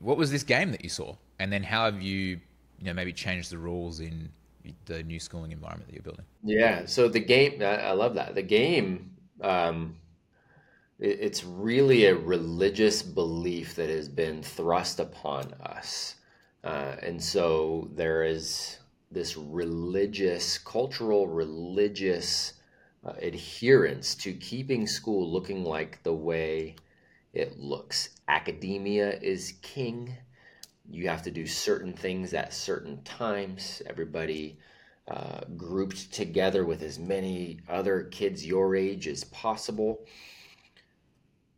what was this game that you saw, and then how have you you know maybe changed the rules in the new schooling environment that you're building? Yeah, so the game, I, love that. The game, um, it's really a religious belief that has been thrust upon us. Uh, and so there is this religious, cultural, religious uh, adherence to keeping school looking like the way it looks. Academia is king. You have to do certain things at certain times. Everybody uh, grouped together with as many other kids your age as possible.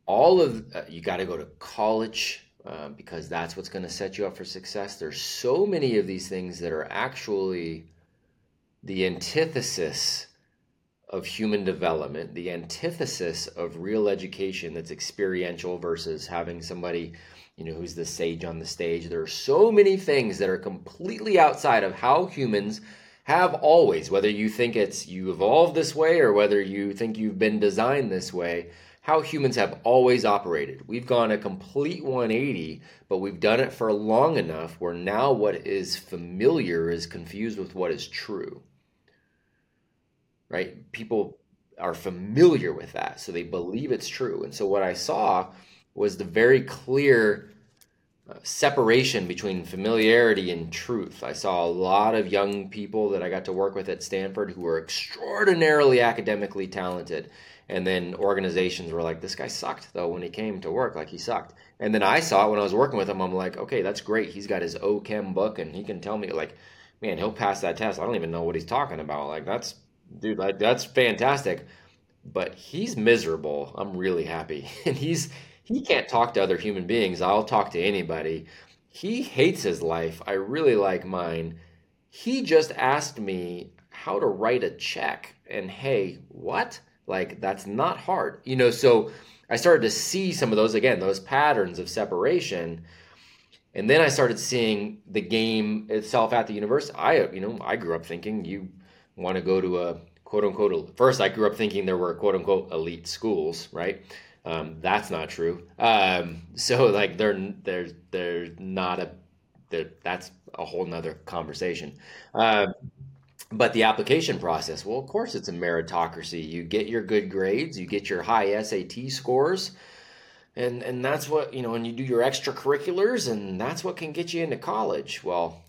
All of uh, you got to go to college uh, because that's what's going to set you up for success. There's so many of these things that are actually the antithesis of human development, the antithesis of real education that's experiential versus having somebody, you know, who's the sage on the stage. There are so many things that are completely outside of how humans have always, whether you think it's you evolved this way or whether you think you've been designed this way, how humans have always operated. We've gone a complete 180, but we've done it for long enough where now what is familiar is confused with what is true right? People are familiar with that, so they believe it's true. And so what I saw was the very clear uh, separation between familiarity and truth. I saw a lot of young people that I got to work with at Stanford who were extraordinarily academically talented. And then organizations were like, this guy sucked though when he came to work, like he sucked. And then I saw it when I was working with him, I'm like, okay, that's great. He's got his OChem book and he can tell me, like, man, he'll pass that test. I don't even know what he's talking about. Like, that's dude, like, that's fantastic. But he's miserable. I'm really happy. And he's he can't talk to other human beings. I'll talk to anybody. He hates his life. I really like mine. He just asked me how to write a check. And hey, what? Like, that's not hard. You know, so I started to see some of those again, those patterns of separation. And then I started seeing the game itself at the university. I, you know, I grew up thinking you want to go to a quote unquote. First, I grew up thinking there were quote unquote elite schools, right? Um, that's not true. Um, so like they're they're they're not a they're, that's a whole nother conversation. Um, but the application process, well, of course, it's a meritocracy. You get your good grades, you get your high SAT scores, and and that's what you know. And you do your extracurriculars, and that's what can get you into college. Well,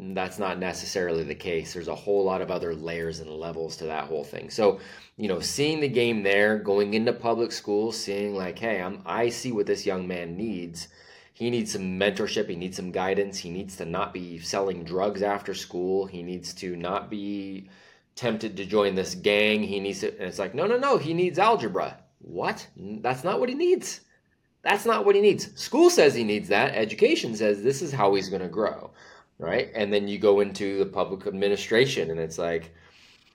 that's not necessarily the case. There's a whole lot of other layers and levels to that whole thing. So, you know, seeing the game there, going into public school, seeing like, hey, I'm I see what this young man needs. He needs some mentorship, he needs some guidance, he needs to not be selling drugs after school, he needs to not be tempted to join this gang. He needs to and it's like, no, no, no, he needs algebra. What? That's not what he needs. That's not what he needs. School says he needs that. Education says this is how he's going to grow right? And then you go into the public administration, and it's like,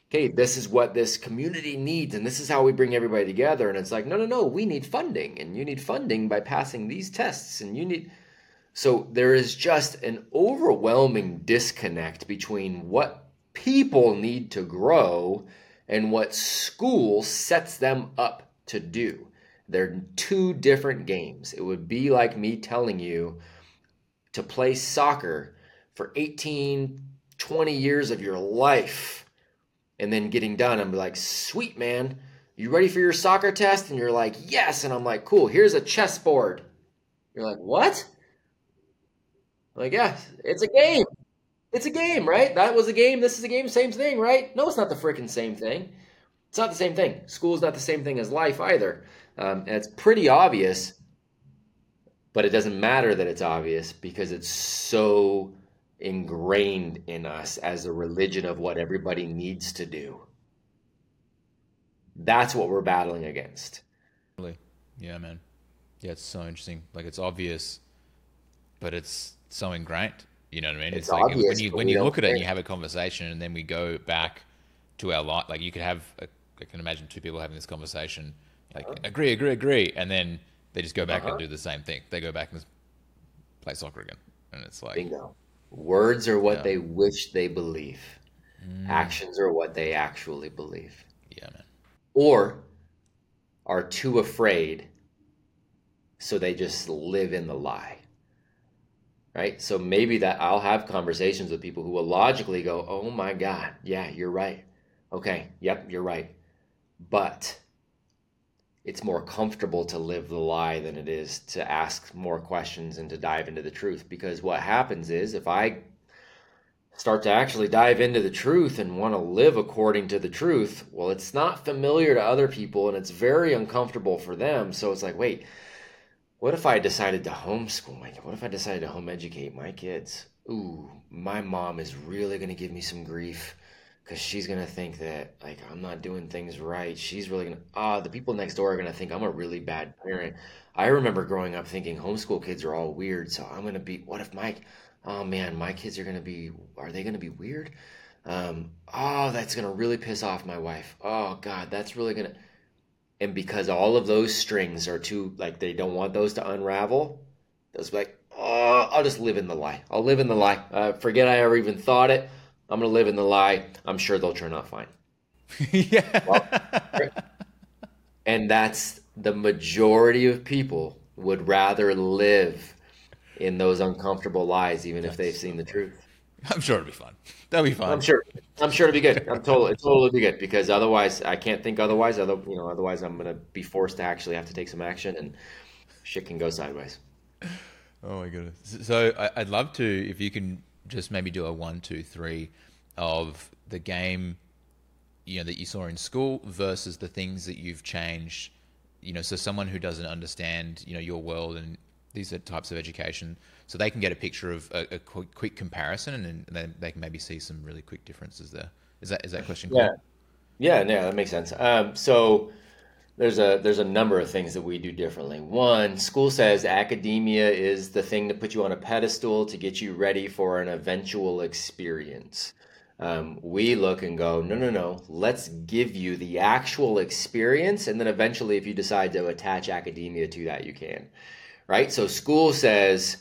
okay, this is what this community needs, and this is how we bring everybody together. And it's like, no, no, no, we need funding, and you need funding by passing these tests, and you need. So there is just an overwhelming disconnect between what people need to grow and what school sets them up to do. They're two different games. It would be like me telling you to play soccer for 18, 20 years of your life and then getting done. I'm like, sweet man, you ready for your soccer test? And you're like, yes. And I'm like, cool, here's a chessboard. You're like, what? I'm like, yeah, it's a game. It's a game, right? That was a game. This is a game. Same thing, right? No, it's not the freaking same thing. It's not the same thing. School is not the same thing as life either. Um, and it's pretty obvious, but it doesn't matter that it's obvious because it's so ingrained in us as a religion of what everybody needs to do. That's what we're battling against. Really? Yeah, man. Yeah, it's so interesting. Like it's obvious, but it's so ingrained. You know what I mean? It's, it's like obvious, when you when you look at it and you have a conversation, and then we go back to our life. Like you could have, a, I can imagine two people having this conversation, like agree, agree, agree, and then they just go back Uh-huh. and do the same thing. They go back and play soccer again, and it's like, Bingo. Words are what Yeah. they wish they believe. Mm. Actions are what they actually believe. yeah, man. Or are too afraid, so they just live in the lie. Right? So maybe that I'll have conversations with people who will logically go, oh my God, yeah, you're right. Okay, yep, you're right. But it's more comfortable to live the lie than it is to ask more questions and to dive into the truth. Because what happens is if I start to actually dive into the truth and want to live according to the truth, well, it's not familiar to other people and it's very uncomfortable for them. So it's like, wait, what if I decided to homeschool my What if I decided to home educate my kids? Ooh, my mom is really going to give me some grief because she's to think that like I'm not doing things right. She's really to ah, the people next door are to think I'm a really bad parent. I remember growing up thinking homeschool kids are all weird, so I'm to be what if my oh man, my kids are to be are they to be weird? Um, oh, that's to really piss off my wife. Oh god, that's really to and because all of those strings are too like they don't want those to unravel those like oh i'll just live in the lie i'll live in the lie uh, forget i ever even thought it i'm gonna live in the lie i'm sure they'll turn out fine yeah. and that's the majority of people would rather live in those uncomfortable lies even if they've seen the truth I'm sure it'll be fun. That'll be fun. i'm sure i'm sure it'll be good i'm totally it'll totally be good because otherwise i can't think otherwise other you know otherwise i'm gonna be forced to actually have to take some action and shit can go sideways Oh my goodness! So I'd love to, if you can, just maybe do a one, two, three of the game, you know, that you saw in school versus the things that you've changed. You know, so someone who doesn't understand, you know, your world and these are types of education, so they can get a picture of a, a quick, quick comparison, and then they can maybe see some really quick differences there. Is that is that question? Yeah. Cool? Yeah, yeah, that makes sense. Um, so there's a there's a number of things that we do differently. One, school says academia is the thing to put you on a pedestal to get you ready for an eventual experience. Um, we look and go, no, no, no. Let's give you the actual experience, and then eventually, if you decide to attach academia to that, you can. Right? So school says,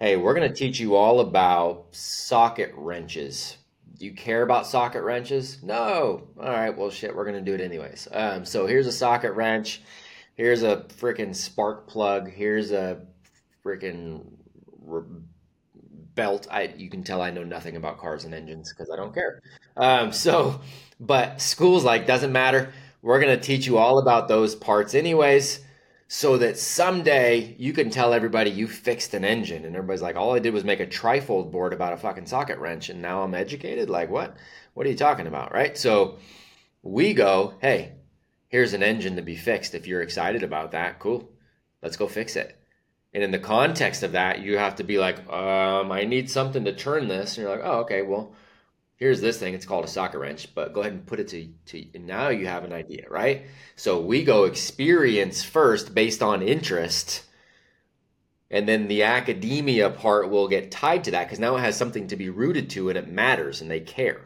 hey, we're going to teach you all about socket wrenches. Do you care about socket wrenches? No. All right, well, shit, we're going to do it anyways. Um, so here's a socket wrench. Here's a freaking spark plug. Here's a freaking r- belt. I you can tell I know nothing about cars and engines because I don't care. Um, so, but school's like doesn't matter. We're gonna teach you all about those parts anyways, so that someday you can tell everybody you fixed an engine, and everybody's like, all I did was make a trifold board about a fucking socket wrench, and now I'm educated. Like what? What are you talking about, right? So we go, hey, here's an engine to be fixed. If you're excited about that, cool. Let's go fix it. And in the context of that, you have to be like, um, I need something to turn this. And you're like, oh, okay, well, here's this thing. It's called a socket wrench, but go ahead and put it to, to now you have an idea, right? So we go experience first based on interest. And then the academia part will get tied to that because now it has something to be rooted to and it matters and they care.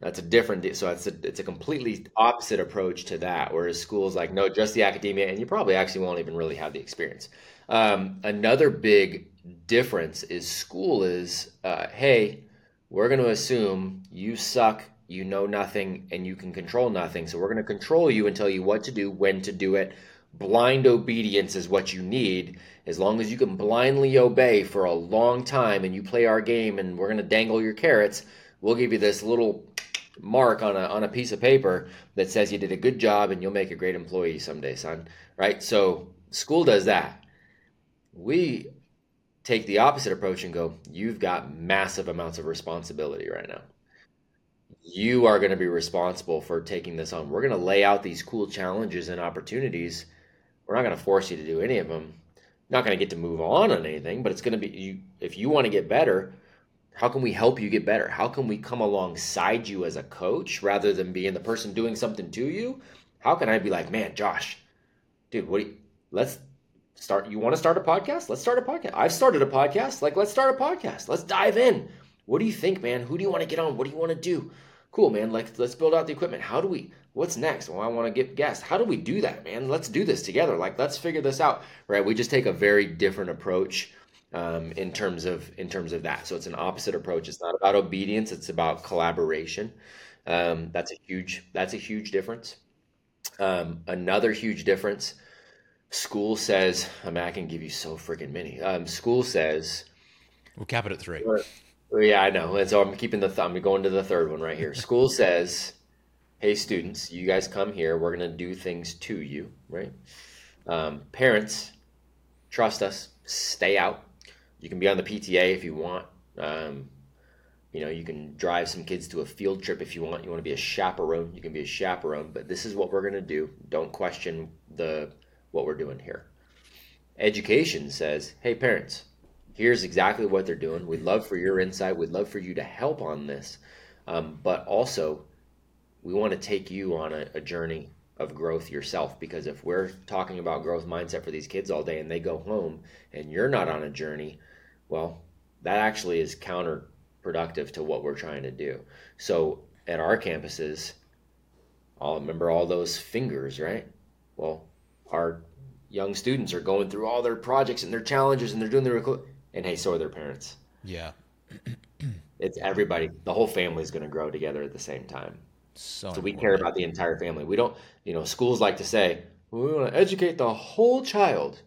That's a different, so it's a, it's a completely opposite approach to that. Whereas schools like, no, just the academia, and you probably actually won't even really have the experience. Um, another big difference is school is, uh, hey, we're going to assume you suck, you know nothing, and you can control nothing. So we're going to control you and tell you what to do, when to do it. Blind obedience is what you need. As long as you can blindly obey for a long time and you play our game and we're going to dangle your carrots, we'll give you this little mark on a on a piece of paper that says you did a good job and you'll make a great employee someday, son. Right? So school does that. We take the opposite approach and go, you've got massive amounts of responsibility right now. You are going to be responsible for taking this on. We're going to lay out these cool challenges and opportunities. We're not going to force you to do any of them. Not going to get to move on on anything, but it's going to be you if you want to get better, how can we help you get better? How can we come alongside you as a coach rather than being the person doing something to you? How can I be like, man, Josh, dude, what do you, let's start. You want to start a podcast? Let's start a podcast. I've started a podcast. Like, let's start a podcast. Let's dive in. What do you think, man? Who do you want to get on? What do you want to do? Cool, man. Like, let's build out the equipment. How do we, what's next? Well, I want to get guests. How do we do that, man? Let's do this together. Like, let's figure this out, right? We just take a very different approach um, in terms of in terms of that. So it's an opposite approach. It's not about obedience. It's about collaboration. Um, that's a huge that's a huge difference. Um, another huge difference. School says, I mean, I can give you so freaking many. Um, school says, we'll cap it at three. yeah, I know. And so I'm keeping the th- I'm going to the third one right here. School says, hey students, you guys come here. We're gonna do things to you, right? Um, parents, trust us. Stay out you can be on the PTA if you want. Um, you know, you can drive some kids to a field trip if you want. You want to be a chaperone, you can be a chaperone. But this is what we're going to do. Don't question the what we're doing here. Education says, "Hey, parents, here's exactly what they're doing. We'd love for your insight. We'd love for you to help on this, um, but also we want to take you on a, a journey of growth yourself because if we're talking about growth mindset for these kids all day and they go home and you're not on a journey well, that actually is counterproductive to what we're trying to do. So at our campuses, I'll remember all those fingers, right? Well, our young students are going through all their projects and their challenges and they're doing their and hey, so are their parents. Yeah. it's everybody, the whole family is going to grow together at the same time. So, so we care about the entire family. We don't, you know, schools like to say, well, we want to educate the whole child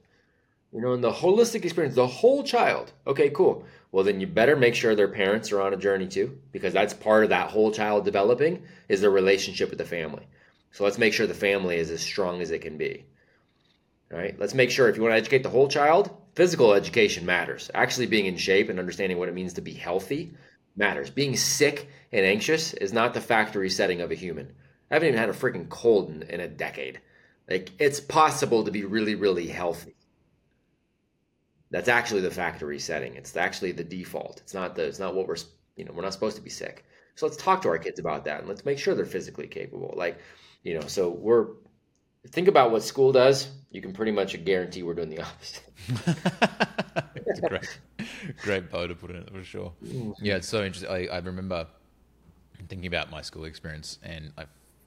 you know, in the holistic experience, the whole child. Okay, cool. Well, then you better make sure their parents are on a journey too, because that's part of that whole child developing is their relationship with the family. So let's make sure the family is as strong as it can be. Right. Let's make sure if you want to educate the whole child, physical education matters. Actually being in shape and understanding what it means to be healthy matters. Being sick and anxious is not the factory setting of a human. I haven't even had a freaking cold in, in a decade. Like it's possible to be really, really healthy. That's actually the factory setting. It's actually the default. It's not the it's not what we're you know, we're not supposed to be sick. So let's talk to our kids about that and let's make sure they're physically capable. Like, you know, so we're think about what school does, you can pretty much guarantee we're doing the opposite. it's a great, great bow to put in it for sure. Mm-hmm. Yeah, it's so interesting. I, I remember thinking about my school experience, and I,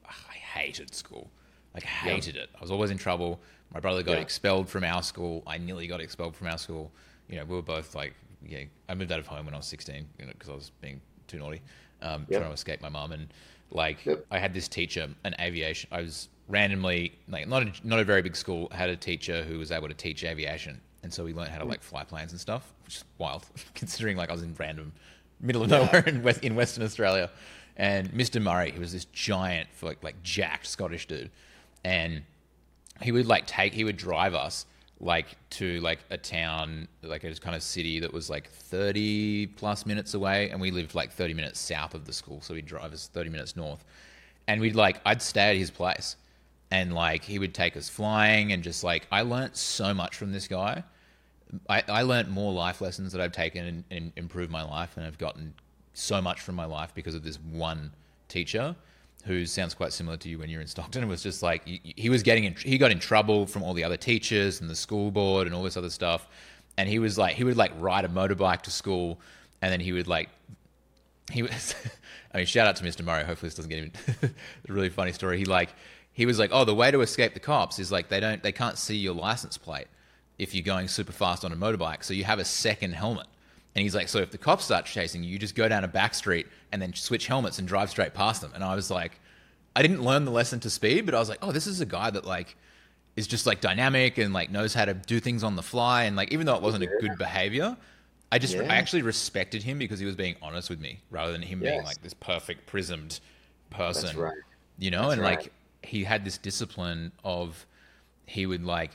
I hated school. Like hated yeah. it. I was always in trouble. My brother got yeah. expelled from our school. I nearly got expelled from our school. You know, we were both like, yeah. I moved out of home when I was 16 because you know, I was being too naughty, um, yep. trying to escape my mom. And like, yep. I had this teacher, an aviation. I was randomly like not a, not a very big school had a teacher who was able to teach aviation, and so we learned how to like fly planes and stuff, which is wild considering like I was in random middle of nowhere in West in Western Australia. And Mr. Murray, he was this giant, like like jacked Scottish dude, and he would like take he would drive us like to like a town like a kind of city that was like 30 plus minutes away. And we lived like 30 minutes south of the school. So he'd drive us 30 minutes north. And we'd like i'd stay at his place and like he would take us flying and just like i learned so much from this guy i, I learnt more life lessons that i've taken and, and improved my life and i've gotten so much from my life because of this one teacher who sounds quite similar to you when you're in Stockton, was just like he, he was getting in, he got in trouble from all the other teachers and the school board and all this other stuff, and he was like he would like ride a motorbike to school, and then he would like he was I mean shout out to Mr. Murray. Hopefully this doesn't get him a really funny story. He like he was like oh the way to escape the cops is like they don't they can't see your license plate if you're going super fast on a motorbike, so you have a second helmet. And he's like, so if the cops start chasing you, you just go down a back street and then switch helmets and drive straight past them. And I was like, I didn't learn the lesson to speed, but I was like, oh, this is a guy that like is just like dynamic and like knows how to do things on the fly. And like, even though it wasn't yeah. a good behavior, I just, yeah. I actually respected him because he was being honest with me rather than him yes. being like this perfect prismed person. Right. You know, That's and right. like he had this discipline of he would like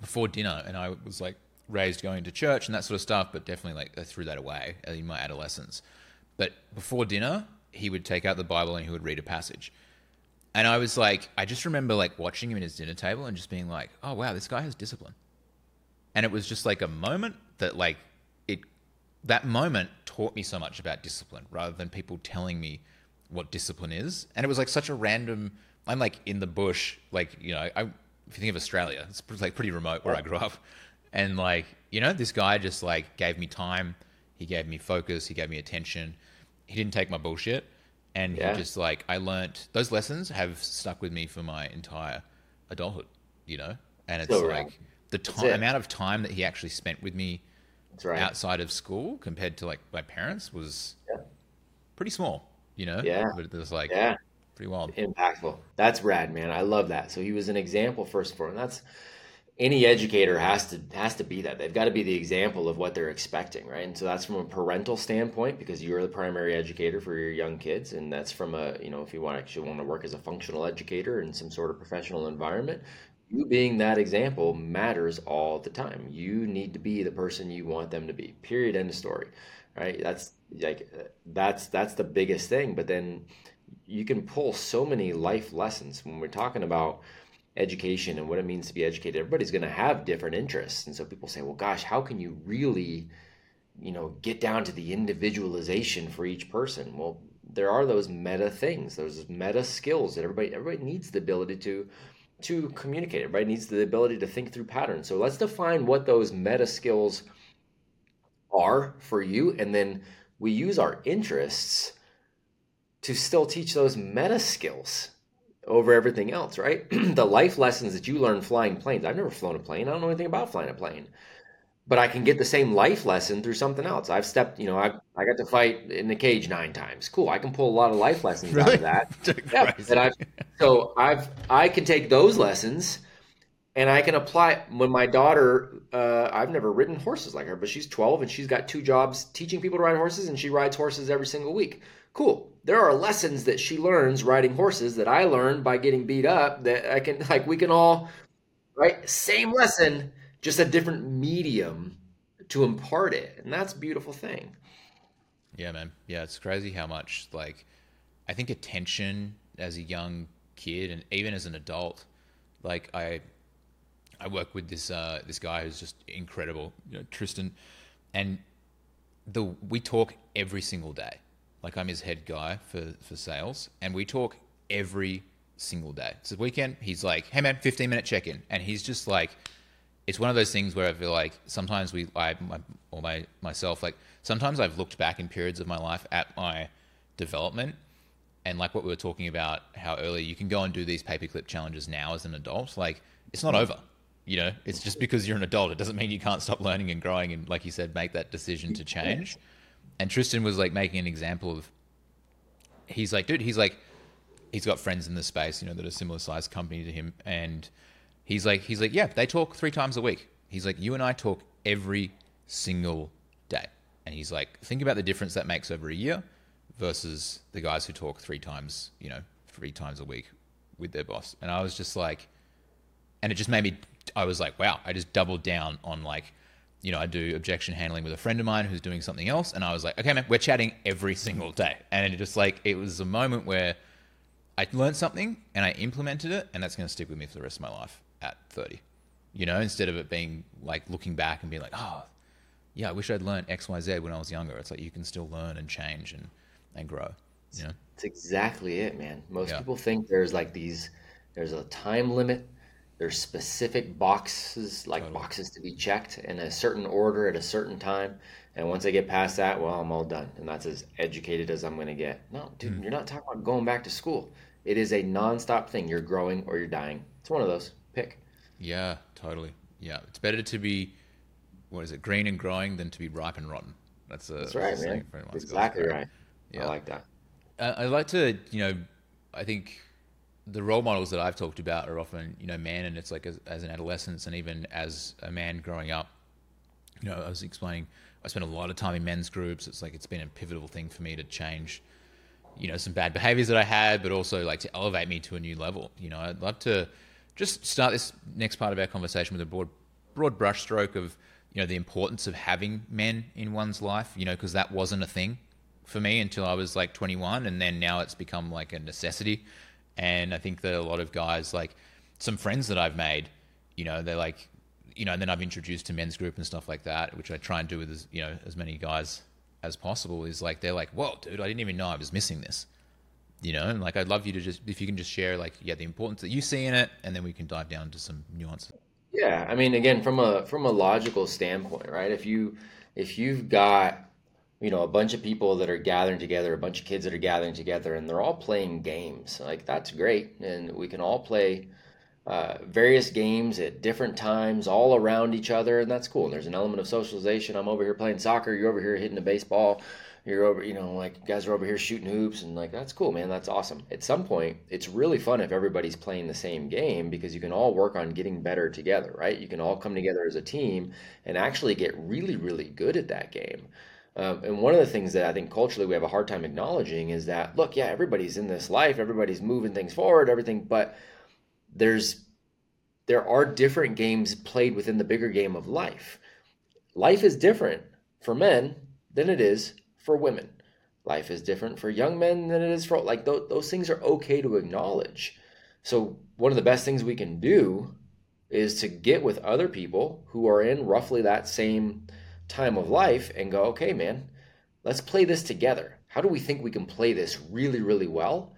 before dinner and I was like, raised going to church and that sort of stuff, but definitely like I threw that away in my adolescence. But before dinner, he would take out the Bible and he would read a passage. And I was like, I just remember like watching him at his dinner table and just being like, oh wow, this guy has discipline. And it was just like a moment that like it that moment taught me so much about discipline rather than people telling me what discipline is. And it was like such a random I'm like in the bush, like, you know, I if you think of Australia, it's like pretty remote where I grew up. And like, you know, this guy just like gave me time. He gave me focus. He gave me attention. He didn't take my bullshit. And yeah. he just like, I learned those lessons have stuck with me for my entire adulthood, you know? And it's so like the time, amount of time that he actually spent with me right. outside of school compared to like my parents was yeah. pretty small, you know? Yeah. But it was like, yeah. Pretty wild. Impactful. That's rad, man. I love that. So he was an example first for him. That's, any educator has to has to be that. They've got to be the example of what they're expecting, right? And so that's from a parental standpoint because you're the primary educator for your young kids, and that's from a you know if you want to actually want to work as a functional educator in some sort of professional environment, you being that example matters all the time. You need to be the person you want them to be. Period. End of story. Right? That's like that's that's the biggest thing. But then you can pull so many life lessons when we're talking about education and what it means to be educated. Everybody's going to have different interests. And so people say well gosh how can you really you know get down to the individualization for each person? Well there are those meta things those meta skills that everybody everybody needs the ability to to communicate. Everybody needs the ability to think through patterns. So let's define what those meta skills are for you. And then we use our interests to still teach those meta skills over everything else, right? the life lessons that you learn flying planes. I've never flown a plane. I don't know anything about flying a plane. But I can get the same life lesson through something else. I've stepped, you know, I I got to fight in the cage nine times. Cool. I can pull a lot of life lessons really? out of that. yeah. And I've, so I've I can take those lessons and I can apply when my daughter uh, I've never ridden horses like her, but she's 12 and she's got two jobs teaching people to ride horses and she rides horses every single week. Cool. There are lessons that she learns riding horses that I learned by getting beat up that I can like we can all right? Same lesson just a different medium to impart it. And that's a beautiful thing. Yeah man. Yeah it's crazy how much like I think attention as a young kid and even as an adult like I I work with this uh, this guy who's just incredible you know, Tristan. And the we talk every single day like I'm his head guy for, for sales, and we talk every single day. So weekend, he's like, "Hey man, 15 minute check in," and he's just like, it's one of those things where I feel like sometimes we, I, my, or my myself, like sometimes I've looked back in periods of my life at my development, and like what we were talking about, how early you can go and do these paperclip challenges now as an adult. Like it's not over. You know, it's just because you're an adult. It doesn't mean you can't stop learning and growing, and like you said, make that decision to change and Tristan was like making an example of he's like, dude, he's like he's got friends in the space, you know, that are similar sized company to him and he's like he's like, yeah, they talk three times a week he's like, you and I talk every single day. And he's like, think about the difference that makes over a year versus the guys who talk three times, you know, three times a week with their boss. And I was just like, and it just made me, I was like, wow, I just doubled down on like, you know, I do objection handling with a friend of mine who's doing something else. And I was like, okay, man, we're chatting every single day. And it just like, it was a moment where I learned something and I implemented it. And that's going to stick with me for the rest of my life at 30, you know, instead of it being like looking back and being like, oh, yeah, I wish I'd learned X, Y, Z when I was younger. It's like you can still learn and change and, and grow. You know? It's exactly it, man. Most Yeah. people think there's like these, there's a time limit, there's specific boxes, like Totally. boxes to be checked in a certain order at a certain time. And once I get past that, well, I'm all done. And that's as educated as I'm going to get. No, dude, you're not talking about going back to school. It is a nonstop thing. You're growing or you're dying. It's one of those. Pick. Yeah, totally. Yeah. It's better to be, what is it, green and growing than to be ripe and rotten. That's a, That's right, a saying man. friend of That's. It's exactly right. I Yeah. like that. Uh, I like to, you know, I think the role models that I've talked about are often, you know, man, and it's like as, as an adolescence and even as a man growing up. You know, I was explaining, I spent a lot of time in men's groups. It's like it's been a pivotal thing for me to change, you know, some bad behaviors that I had, but also like to elevate me to a new level. You know, I'd love to just start this next part of our conversation with a broad, broad brushstroke of, you know, the importance of having men in one's life, you know, because that wasn't a thing for me until I was like 21, and then now it's become like a necessity. And I think that a lot of guys, like some friends that I've made, you know, they're like, you know, and then I've introduced to men's group and stuff like that, which I try and do with as you know as many guys as possible. Is like they're like, "Whoa, dude, I didn't even know I was missing this." You know, and like I'd love you to just if you can just share like yeah the importance that you see in it, and then we can dive down into some nuances. Yeah, I mean, again, from a from a logical standpoint, right? If you if you've got you know a bunch of people that are gathering together, a bunch of kids that are gathering together, and they're all playing games, like that's great, and we can all play uh, various games at different times, all around each other, and that's cool. And there's an element of socialization. I'm over here playing soccer, you're over here hitting a baseball, you're over, you know, like guys are over here shooting hoops, and like that's cool, man. That's awesome. At some point, it's really fun if everybody's playing the same game because you can all work on getting better together, right? You can all come together as a team and actually get really, really good at that game. Um, and one of the things that I think culturally we have a hard time acknowledging is that, look, yeah, everybody's in this life, everybody's moving things forward, everything, but there's there are different games played within the bigger game of life. Life is different for men than it is for women. Life is different for young men than it is for like those, those things are okay to acknowledge. So one of the best things we can do is to get with other people who are in roughly that same time of life and go, okay, man, let's play this together. How do we think we can play this really, really well?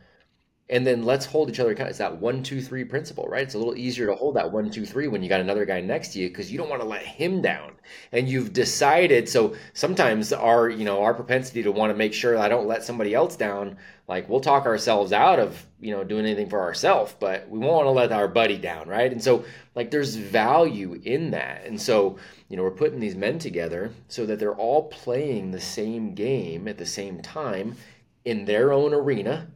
And then let's hold each other accountable. It's that one, two, three principle, right? It's a little easier to hold that one, two, three when you got another guy next to you because you don't want to let him down. And you've decided. So sometimes our, you know, our propensity to want to make sure I don't let somebody else down, like we'll talk ourselves out of, you know, doing anything for ourselves, but we won't want to let our buddy down, right? And so like there's value in that. And so, you know, we're putting these men together so that they're all playing the same game at the same time in their own arena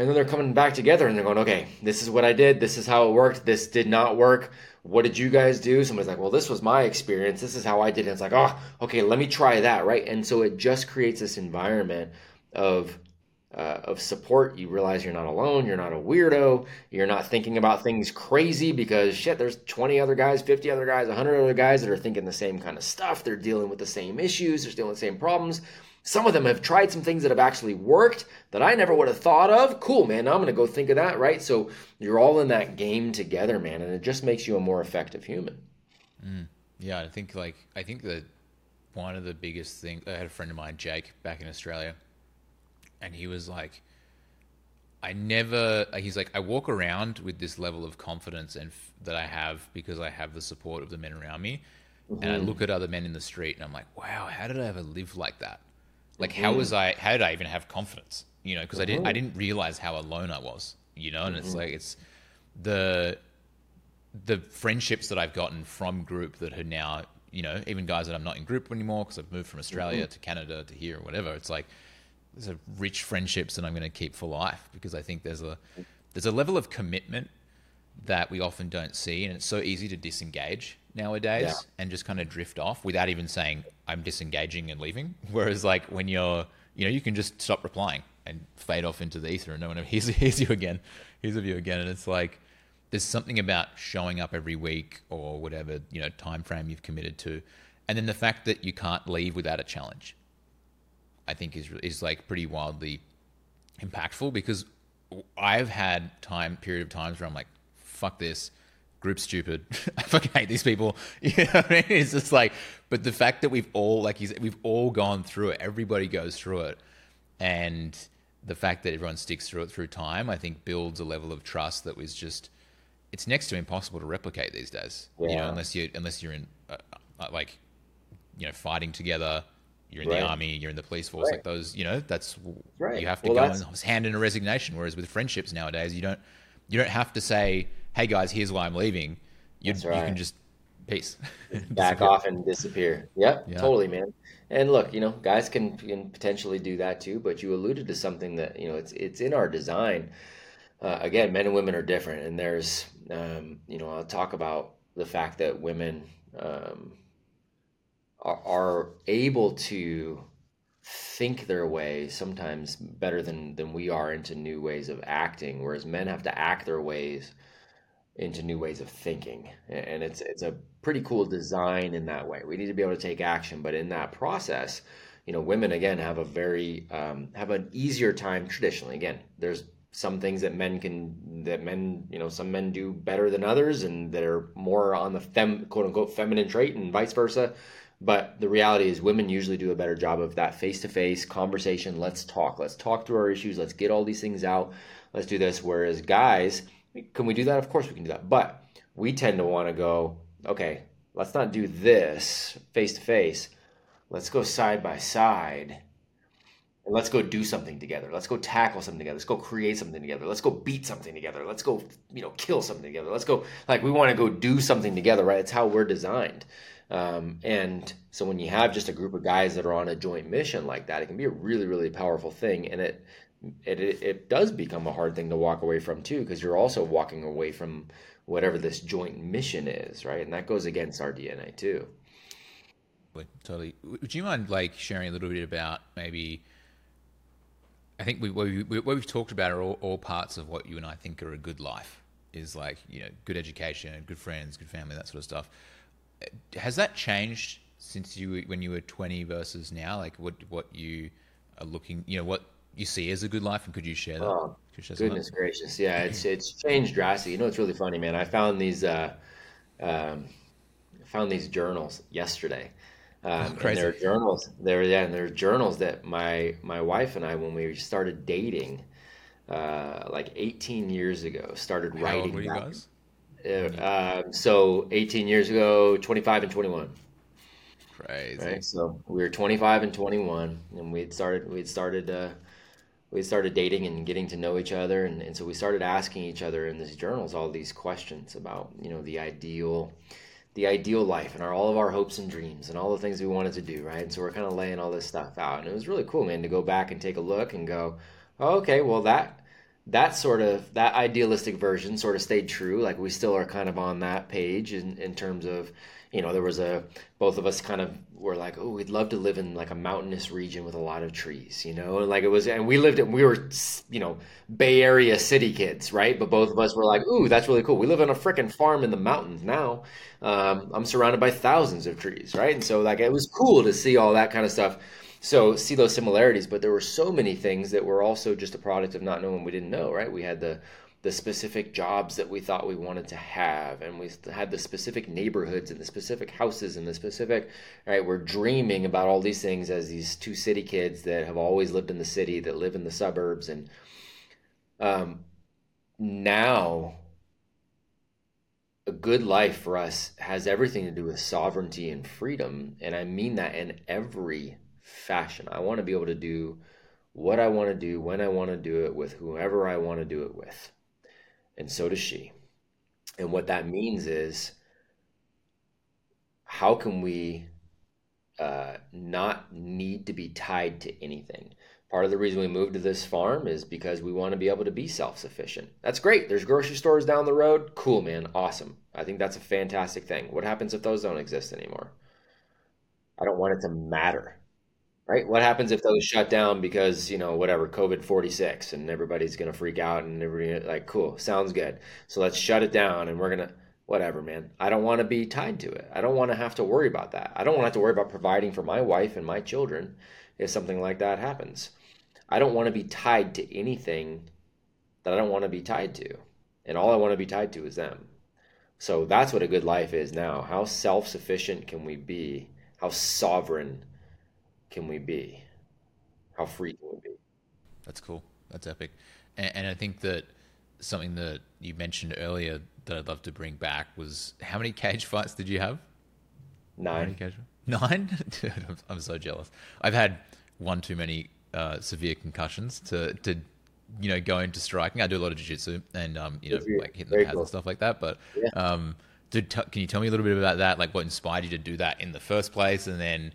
and then they're coming back together and they're going, okay, this is what I did. This is how it worked. This did not work. What did you guys do? Somebody's like, well, this was my experience. This is how I did it. It's like, oh, okay, let me try that, right? And so it just creates this environment of uh, of support. You realize you're not alone. You're not a weirdo. You're not thinking about things crazy because shit, there's 20 other guys, 50 other guys, 100 other guys that are thinking the same kind of stuff. They're dealing with the same issues. They're dealing with the same problems. Some of them have tried some things that have actually worked that I never would have thought of. Cool, man. Now I'm going to go think of that, right? So you're all in that game together, man, and it just makes you a more effective human. Mm. Yeah, I think like I think that one of the biggest things I had a friend of mine, Jake, back in Australia, and he was like, I never. Uh, he's like, I walk around with this level of confidence and f- that I have because I have the support of the men around me, and I mm-hmm. look at other men in the street and I'm like, wow, how did I ever live like that? Like, how was mm. I? How did I even have confidence? You know, because I didn't. I didn't realize how alone I was. You know, and it's mm-hmm. like it's the the friendships that I've gotten from group that are now, you know, even guys that I'm not in group anymore because I've moved from Australia mm-hmm. to Canada to here or whatever. It's like there's a rich friendships that I'm going to keep for life because I think there's a there's a level of commitment that we often don't see, and it's so easy to disengage nowadays Yeah. and just kind of drift off without even saying I'm disengaging and leaving. Whereas like when you're, you know, you can just stop replying and fade off into the ether, and no one ever hears, hears you again, hears of you again, and it's like there's something about showing up every week or whatever you know time frame you've committed to, and then the fact that you can't leave without a challenge, I think is is like pretty wildly impactful because I've had time period of times where I'm like, fuck this, group stupid. I fucking hate these people. You know what I mean? It's just like, but the fact that we've all like he's we've all gone through it. Everybody goes through it, and the fact that everyone sticks through it through time, I think, builds a level of trust that was just it's next to impossible to replicate these days. You know, unless you unless you're in uh, uh, like you know fighting together. You're in Right. the army. You're in the police force. Right. Like those, you know, that's Right. you have to Well, go that's- and hand in a resignation. Whereas with friendships nowadays, you don't you don't have to say, "Hey guys, here's why I'm leaving." You That's you can just peace. back off and disappear. Yep, Yeah. totally, man. And look, you know, guys can can potentially do that too. But you alluded to something that you know it's it's in our design. Uh, again, men and women are different, and there's um, you know I'll talk about the fact that women um, are, are able to think their way sometimes better than than we are into new ways of acting, whereas men have to act their ways into new ways of thinking. And it's it's a pretty cool design in that way. We need to be able to take action but in that process you know women again have a very um, have an easier time traditionally. Again there's some things that men can that men you know some men do better than others and that are more on the fem quote unquote feminine trait and vice versa. But the reality is women usually do a better job of that face-to-face conversation. Let's talk. Let's talk through our issues. Let's get all these things out. Let's do this. Whereas guys can we do that? Of course we can do that. But we tend to want to go, okay, let's not do this face to face. Let's go side by side and let's go do something together. Let's go tackle something together. Let's go create something together. Let's go beat something together. Let's go, you know, kill something together. Let's go, like, we want to go do something together, right? It's how we're designed. Um, and so when you have just a group of guys that are on a joint mission like that, it can be a really, really powerful thing. And it, it, it, it does become a hard thing to walk away from too because you're also walking away from whatever this joint mission is right and that goes against our dna too Totally. Would you mind like sharing a little bit about maybe? I think we what, we, what we've talked about are all, all parts of what you and I think are a good life. Is like you know good education, good friends, good family, that sort of stuff. Has that changed since you when you were twenty versus now? Like what what you are looking, you know, what you see as a good life, and could you share that? Oh, you share goodness gracious yeah it's it's changed drastically you know it's really funny man i found these uh um found these journals yesterday um, and crazy. they're journals they're yeah and they're journals that my my wife and i when we started dating uh like 18 years ago started that? How writing old were you back guys? Uh, um, so 18 years ago, 25 and 21, Crazy. right? So we were 25 and 21, and we had started we had started uh, we started dating and getting to know each other, and, and so we started asking each other in these journals all these questions about you know the ideal the ideal life and our all of our hopes and dreams and all the things we wanted to do, right? And so we're kind of laying all this stuff out, and it was really cool, man, to go back and take a look and go, oh, okay, well that that sort of that idealistic version sort of stayed true like we still are kind of on that page in, in terms of you know there was a both of us kind of were like oh we'd love to live in like a mountainous region with a lot of trees you know? Like it was and we lived in we were you know bay area city kids right? But both of us were like ooh that's really cool. We live on a freaking farm in the mountains now. Um, i'm surrounded by thousands of trees right? And so like it was cool to see all that kind of stuff so see those similarities. But there were so many things that were also just a product of not knowing we didn't know right? We had the the specific jobs that we thought we wanted to have and we had the specific neighborhoods and the specific houses and the specific right we're dreaming about all these things as these two city kids that have always lived in the city that live in the suburbs and um, now a good life for us has everything to do with sovereignty and freedom and i mean that in every fashion. I want to be able to do what i want to do when i want to do it with whoever i want to do it with and so does she and what that means is how can we uh, not need to be tied to anything Part of the reason we moved to this farm is because we want to be able to be self sufficient. That's great. There's grocery stores down the road. Cool, man. Awesome. I think that's a fantastic thing. What happens if those don't exist anymore? I don't want it to matter, right? What happens if those shut down because, you know, whatever, COVID 46 and everybody's to freak out and everybody, like, cool, sounds good. So let's shut it down and we're to, whatever, man. I don't want to be tied to it. I don't want to have to worry about that. I don't want to have to worry about providing for my wife and my children if something like that happens. I don't want to be tied to anything that I don't want to be tied to. And all I want to be tied to is them. So that's what a good life is now. How self sufficient can we be? How sovereign can we be? How free can we be? That's cool. That's epic. And, and I think that something that you mentioned earlier that I'd love to bring back was how many cage fights did you have? Nine. Nine? Dude, I'm, I'm so jealous. I've had one too many uh, severe concussions to to you know go into striking. I do a lot of jiu-jitsu and um, you know like hitting the pads cool. and stuff like that. But yeah. um, did can you tell me a little bit about that? Like what inspired you to do that in the first place, and then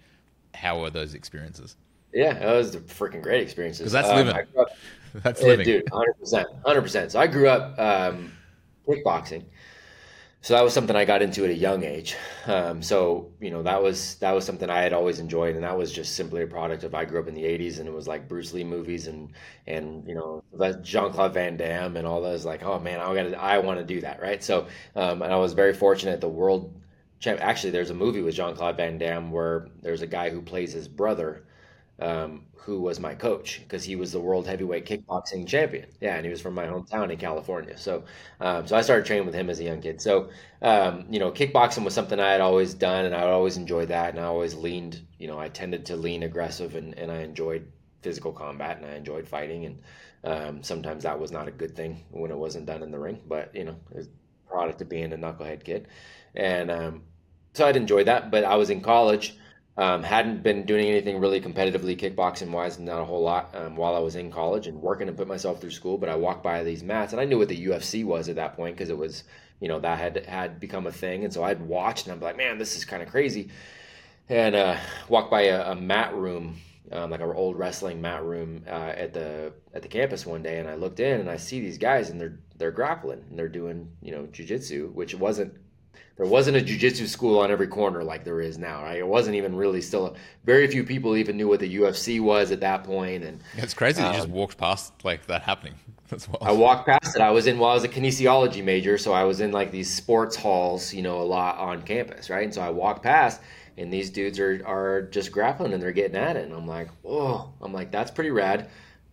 how were those experiences? Yeah, that was freaking great experiences. Because that's um, living. Up, that's yeah, living, dude. Hundred percent, hundred percent. So I grew up um, kickboxing so that was something I got into at a young age. Um, so you know that was that was something I had always enjoyed, and that was just simply a product of I grew up in the '80s, and it was like Bruce Lee movies, and and you know Jean Claude Van Damme and all those. Like, oh man, I got I want to do that, right? So um, and I was very fortunate. The world. Actually, there's a movie with Jean Claude Van Damme where there's a guy who plays his brother um, who was my coach because he was the world heavyweight kickboxing champion. Yeah, and he was from my hometown in California. So, um, so I started training with him as a young kid. So, um, you know, kickboxing was something I had always done, and I always enjoyed that, and I always leaned. You know, I tended to lean aggressive, and, and I enjoyed physical combat, and I enjoyed fighting, and um, sometimes that was not a good thing when it wasn't done in the ring. But you know, it's product of being a knucklehead kid, and um, so I'd enjoyed that. But I was in college um, hadn't been doing anything really competitively kickboxing wise, not a whole lot um, while I was in college and working to put myself through school. But I walked by these mats, and I knew what the UFC was at that point because it was, you know, that had had become a thing. And so I'd watched, and I'm like, man, this is kind of crazy. And uh, walked by a, a mat room, um, like our old wrestling mat room uh, at the at the campus one day, and I looked in and I see these guys, and they're they're grappling and they're doing, you know, jujitsu, which wasn't there wasn't a jujitsu school on every corner like there is now, right? It wasn't even really still. Very few people even knew what the UFC was at that point, and it's crazy um, you just um, walked past like that happening. That's wild. I walked past it. I was in well, I was a kinesiology major, so I was in like these sports halls, you know, a lot on campus, right? And so I walked past, and these dudes are are just grappling and they're getting at it, and I'm like, whoa! I'm like, that's pretty rad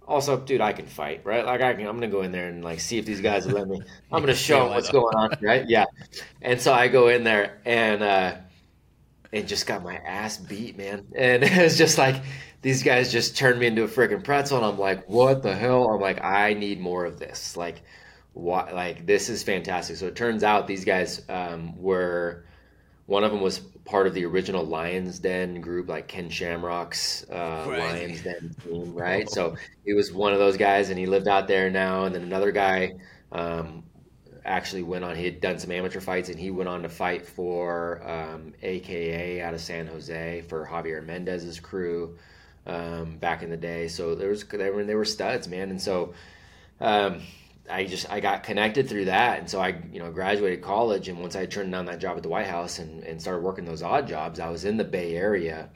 also, dude, I can fight, right? Like I can, I'm gonna go in there and like see if these guys will let me. I'm gonna show them what's going on, right? Yeah. And so I go in there and uh, and just got my ass beat, man. And it was just like these guys just turned me into a freaking pretzel, and I'm like, what the hell? I'm like, I need more of this. Like, what? Like this is fantastic. So it turns out these guys um, were one of them was part of the original Lions Den group, like Ken Shamrock's uh, Lions Den team, right? So he was one of those guys, and he lived out there now. And then another guy um, actually went on. He had done some amateur fights, and he went on to fight for um, AKA out of San Jose for Javier Mendez's crew um, back in the day. So there was they were they were studs, man. And so um, I just I got connected through that, and so I you know graduated college, and once I turned down that job at the White House and, and started working those odd jobs, I was in the Bay Area,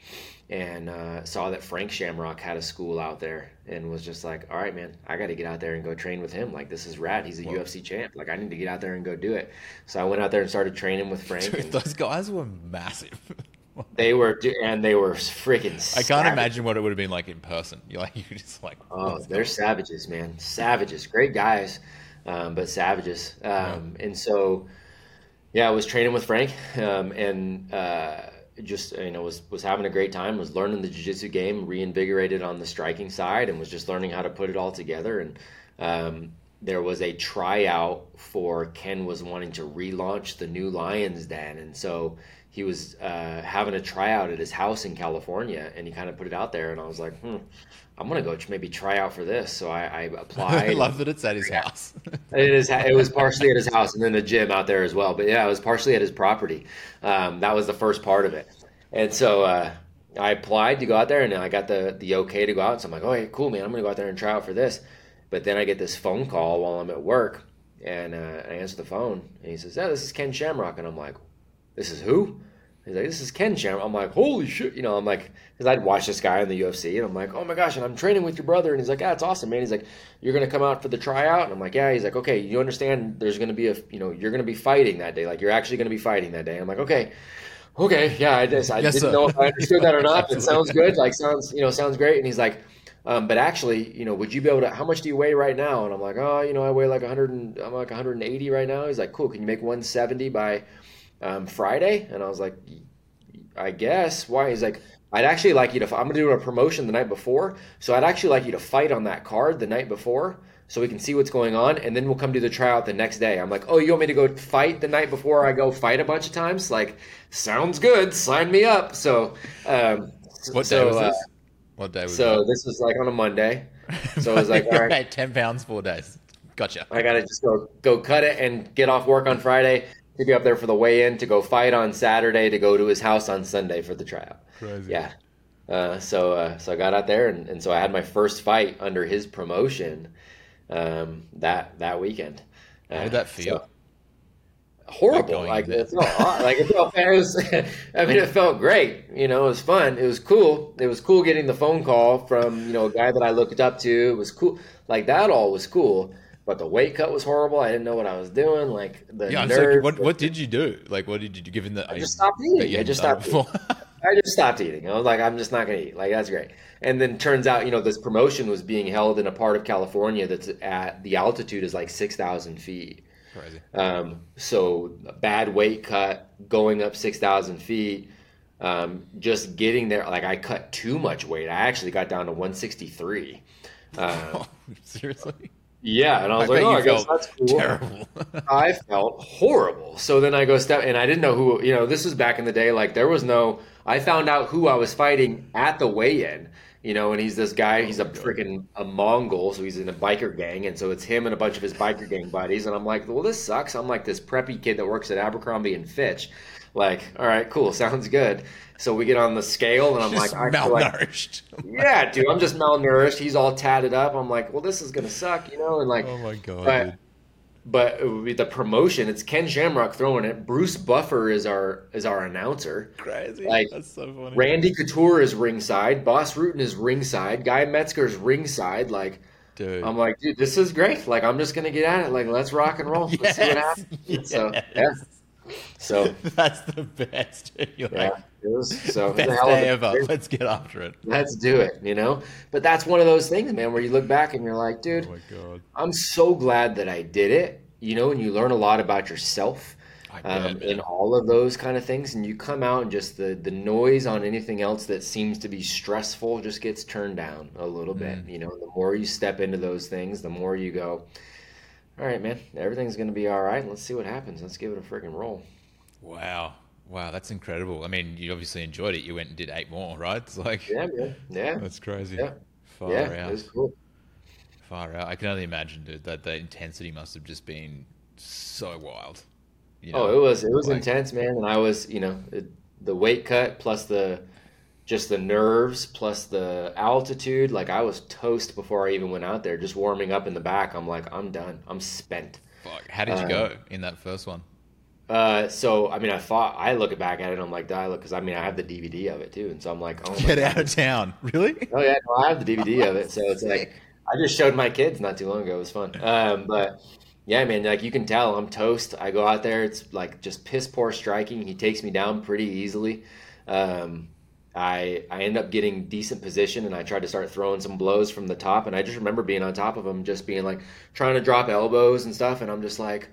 and uh, saw that Frank Shamrock had a school out there, and was just like, all right, man, I got to get out there and go train with him. Like this is rad. He's a Whoa. UFC champ. Like I need to get out there and go do it. So I went out there and started training with Frank. Dude, and, those guys were massive. They were, and they were freaking. I can't imagine what it would have been like in person. You're like, you're just like, oh, they're savages, man, savages, great guys, um, but savages. Um, yeah. And so, yeah, I was training with Frank, um, and uh, just you know was was having a great time. Was learning the jiu-jitsu game, reinvigorated on the striking side, and was just learning how to put it all together. And um, there was a tryout for Ken was wanting to relaunch the new Lions Den, and so he was uh, having a tryout at his house in California, and he kind of put it out there, and I was like, hmm, I'm gonna go maybe try out for this. So I, I applied. I love that it's at his house. it is. It was partially at his house, and then the gym out there as well. But yeah, it was partially at his property. Um, that was the first part of it, and so uh, I applied to go out there and I got the the okay to go out. So I'm like, oh, hey, cool, man. I'm gonna go out there and try out for this. But then I get this phone call while I'm at work, and uh, I answer the phone, and he says, "Yeah, this is Ken Shamrock," and I'm like, "This is who?" He's like, "This is Ken Shamrock." I'm like, "Holy shit!" You know, I'm like, because I'd watch this guy in the UFC, and I'm like, "Oh my gosh!" And I'm training with your brother, and he's like, "Yeah, it's awesome, man." He's like, "You're gonna come out for the tryout?" And I'm like, "Yeah." He's like, "Okay, you understand? There's gonna be a, you know, you're gonna be fighting that day. Like, you're actually gonna be fighting that day." And I'm like, "Okay." Okay, yeah, I just I Yes, didn't sir. know if I understood that or not. It sounds good, like sounds you know sounds great. And he's like, um, but actually, you know, would you be able to? How much do you weigh right now? And I'm like, oh, you know, I weigh like 100. And, I'm like 180 right now. He's like, cool. Can you make 170 by um, Friday? And I was like, I guess. Why? He's like, I'd actually like you to. I'm gonna do a promotion the night before, so I'd actually like you to fight on that card the night before, so we can see what's going on, and then we'll come do the tryout the next day. I'm like, oh, you want me to go fight the night before I go fight a bunch of times? Like, sounds good. Sign me up. So, um, What day so, was uh, this? What day was so this was like on a Monday. So I was like, all right, Right, ten pounds, four days. Gotcha. I gotta just go go cut it and get off work on Friday to be up there for the weigh-in to go fight on Saturday to go to his house on Sunday for the tryout. Crazy. Yeah. Uh, so uh, so I got out there and, and so I had my first fight under his promotion um, that that weekend. How did that feel? So- horrible. Like, there. it felt hot. like it felt. It was. I mean, it felt great. You know, it was fun. It was cool. It was cool getting the phone call from you know a guy that I looked up to. It was cool. Like that all was cool. But the weight cut was horrible. I didn't know what I was doing. Like the Yeah, I'm nerves. like, what what did you do? Like, what did you do? Given that I just stopped eating. I just stopped. I just stopped eating. I was like, I'm just not going to eat. Like, that's great. And then turns out, you know, this promotion was being held in a part of California that's at the altitude is like 6,000 feet. Crazy. Um, so a bad weight cut, going up 6,000 feet, um, just getting there. Like, I cut too much weight. I actually got down to 163. Um, Seriously? Yeah. And I was I like, oh, I guess that's cool. terrible. I felt horrible. So then I go step, and I didn't know who. You know, this was back in the day. Like there was no. I found out who I was fighting at the weigh-in. You know, and he's this guy. He's a oh, freaking a Mongol, so he's in a biker gang, and so it's him and a bunch of his biker gang buddies. And I'm like, well, this sucks. I'm like this preppy kid that works at Abercrombie and Fitch. Like, all right, cool, sounds good. So we get on the scale, and I'm Just like, I feel like malnourished. yeah, dude, I'm just malnourished. He's all tatted up. I'm like, well, this is gonna suck, you know, and like. oh my god. But, but it would be the promotion. It's Ken Shamrock throwing it. Bruce Buffer is our is our announcer. Crazy. like, That's so funny. Randy Couture is ringside. Bas Rutten is ringside. Guy Mezger's ringside. Like Dude. I'm like, dude, this is great. Like I'm just gonna get at it. Like let's rock and roll. Let's see what Yes, happens. So yeah. So That's the best. You're yeah, like, it was so it was best hell day ever. Let's get after it. Let's do it. You know. But that's one of those things, man, where you look back and you're like, dude, Oh my god. I'm so glad that I did it. You know, and you learn a lot about yourself. Um, in all of those kind of things and you come out and just the the noise on anything else that seems to be stressful just gets turned down a little bit Mm. you know the more you step into those things the more you go all right man everything's gonna be all right let's see what happens let's give it a freaking roll Wow. Wow, that's incredible. I mean, you obviously enjoyed it. You went and did eight more, right? It's like yeah man yeah that's crazy. Yeah. Far yeah out. it was cool Far out. I can only imagine, dude, that the intensity must have just been so wild. You oh it was it was like- intense man and i was you know it, the weight cut plus the just the nerves plus the altitude like i was toast before i even went out there just warming up in the back i'm like i'm done i'm spent Fuck. How did you Uh, go in that first one? Uh, so I mean, I thought I look back at it, and I'm like, I look because I mean, I have the DVD of it too, and so I'm like, oh, my Get God. out of town. Really? oh yeah, no, I have the DVD of it, so it's like I just showed my kids not too long ago. It was fun, um, but yeah, man, like you can tell, I'm toast. I go out there, it's like just piss poor striking. He takes me down pretty easily. Um, I I end up getting decent position, and I tried to start throwing some blows from the top, and I just remember being on top of him, just being like trying to drop elbows and stuff, and I'm just like.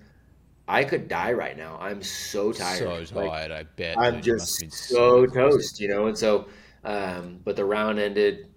I could die right now. I'm so tired. So Like, tired, I bet. I'm dude. Just so toast, you know. And so, um, but the round ended,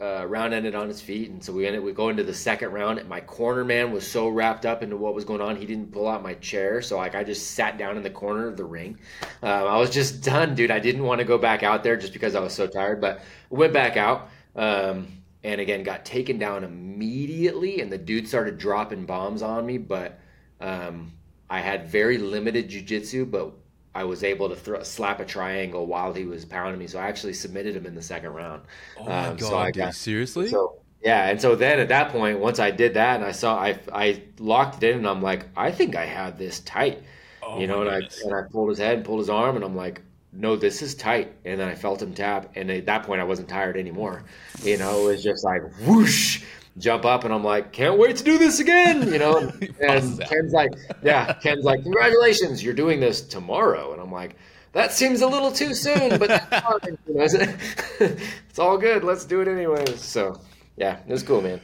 uh, round ended on his feet, and so we ended. We go into the second round. My corner man was so wrapped up into what was going on, he didn't pull out my chair. So like, I just sat down in the corner of the ring. Um, I was just done, dude. I didn't want to go back out there just because I was so tired, but went back out. Um, and again, got taken down immediately, and the dude started dropping bombs on me, but. Um, I had very limited jujitsu, but I was able to throw, slap a triangle while he was pounding me. So I actually submitted him in the second round. Oh my Um, god, so I got seriously? so yeah, and so then at that point, once I did that and I saw I I locked it in, and I'm like, I think I have this tight, oh you know, and I and I pulled his head and pulled his arm, and I'm like, no, this is tight. And then I felt him tap, and at that point, I wasn't tired anymore. You know, it was just like whoosh, jump up, and I'm like, can't wait to do this again. You know, and, He passes and out. Ken's like, yeah, Ken's like, congratulations, you're doing this tomorrow, and I'm like. That seems a little too soon, but that's fine. You know, it's all good. Let's do it anyways. So, yeah, it was cool, man.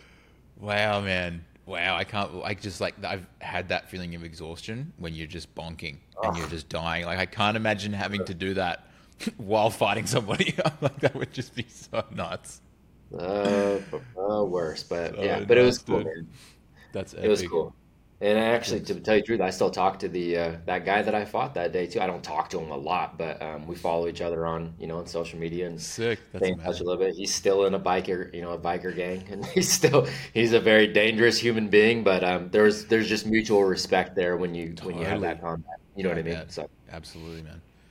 Wow, man. Wow, I can't. I just like I've had that feeling of exhaustion when you're just bonking and you're just dying. Like I can't imagine having to do that while fighting somebody. Like that would just be so nuts. Uh, uh, worse, but So yeah, but it was cool, man. That's epic. It was cool. And I actually, to tell you the truth, I still talk to the uh, that guy that I fought that day too. I don't talk to him a lot, but um, we follow each other on you know on social media and Sick. That's in touch a little bit. He's still in a biker, you know, a biker gang, and he's still he's a very dangerous human being. But um, there's there's just mutual respect there when you when you have that combat. You know what I mean? So Absolutely, man.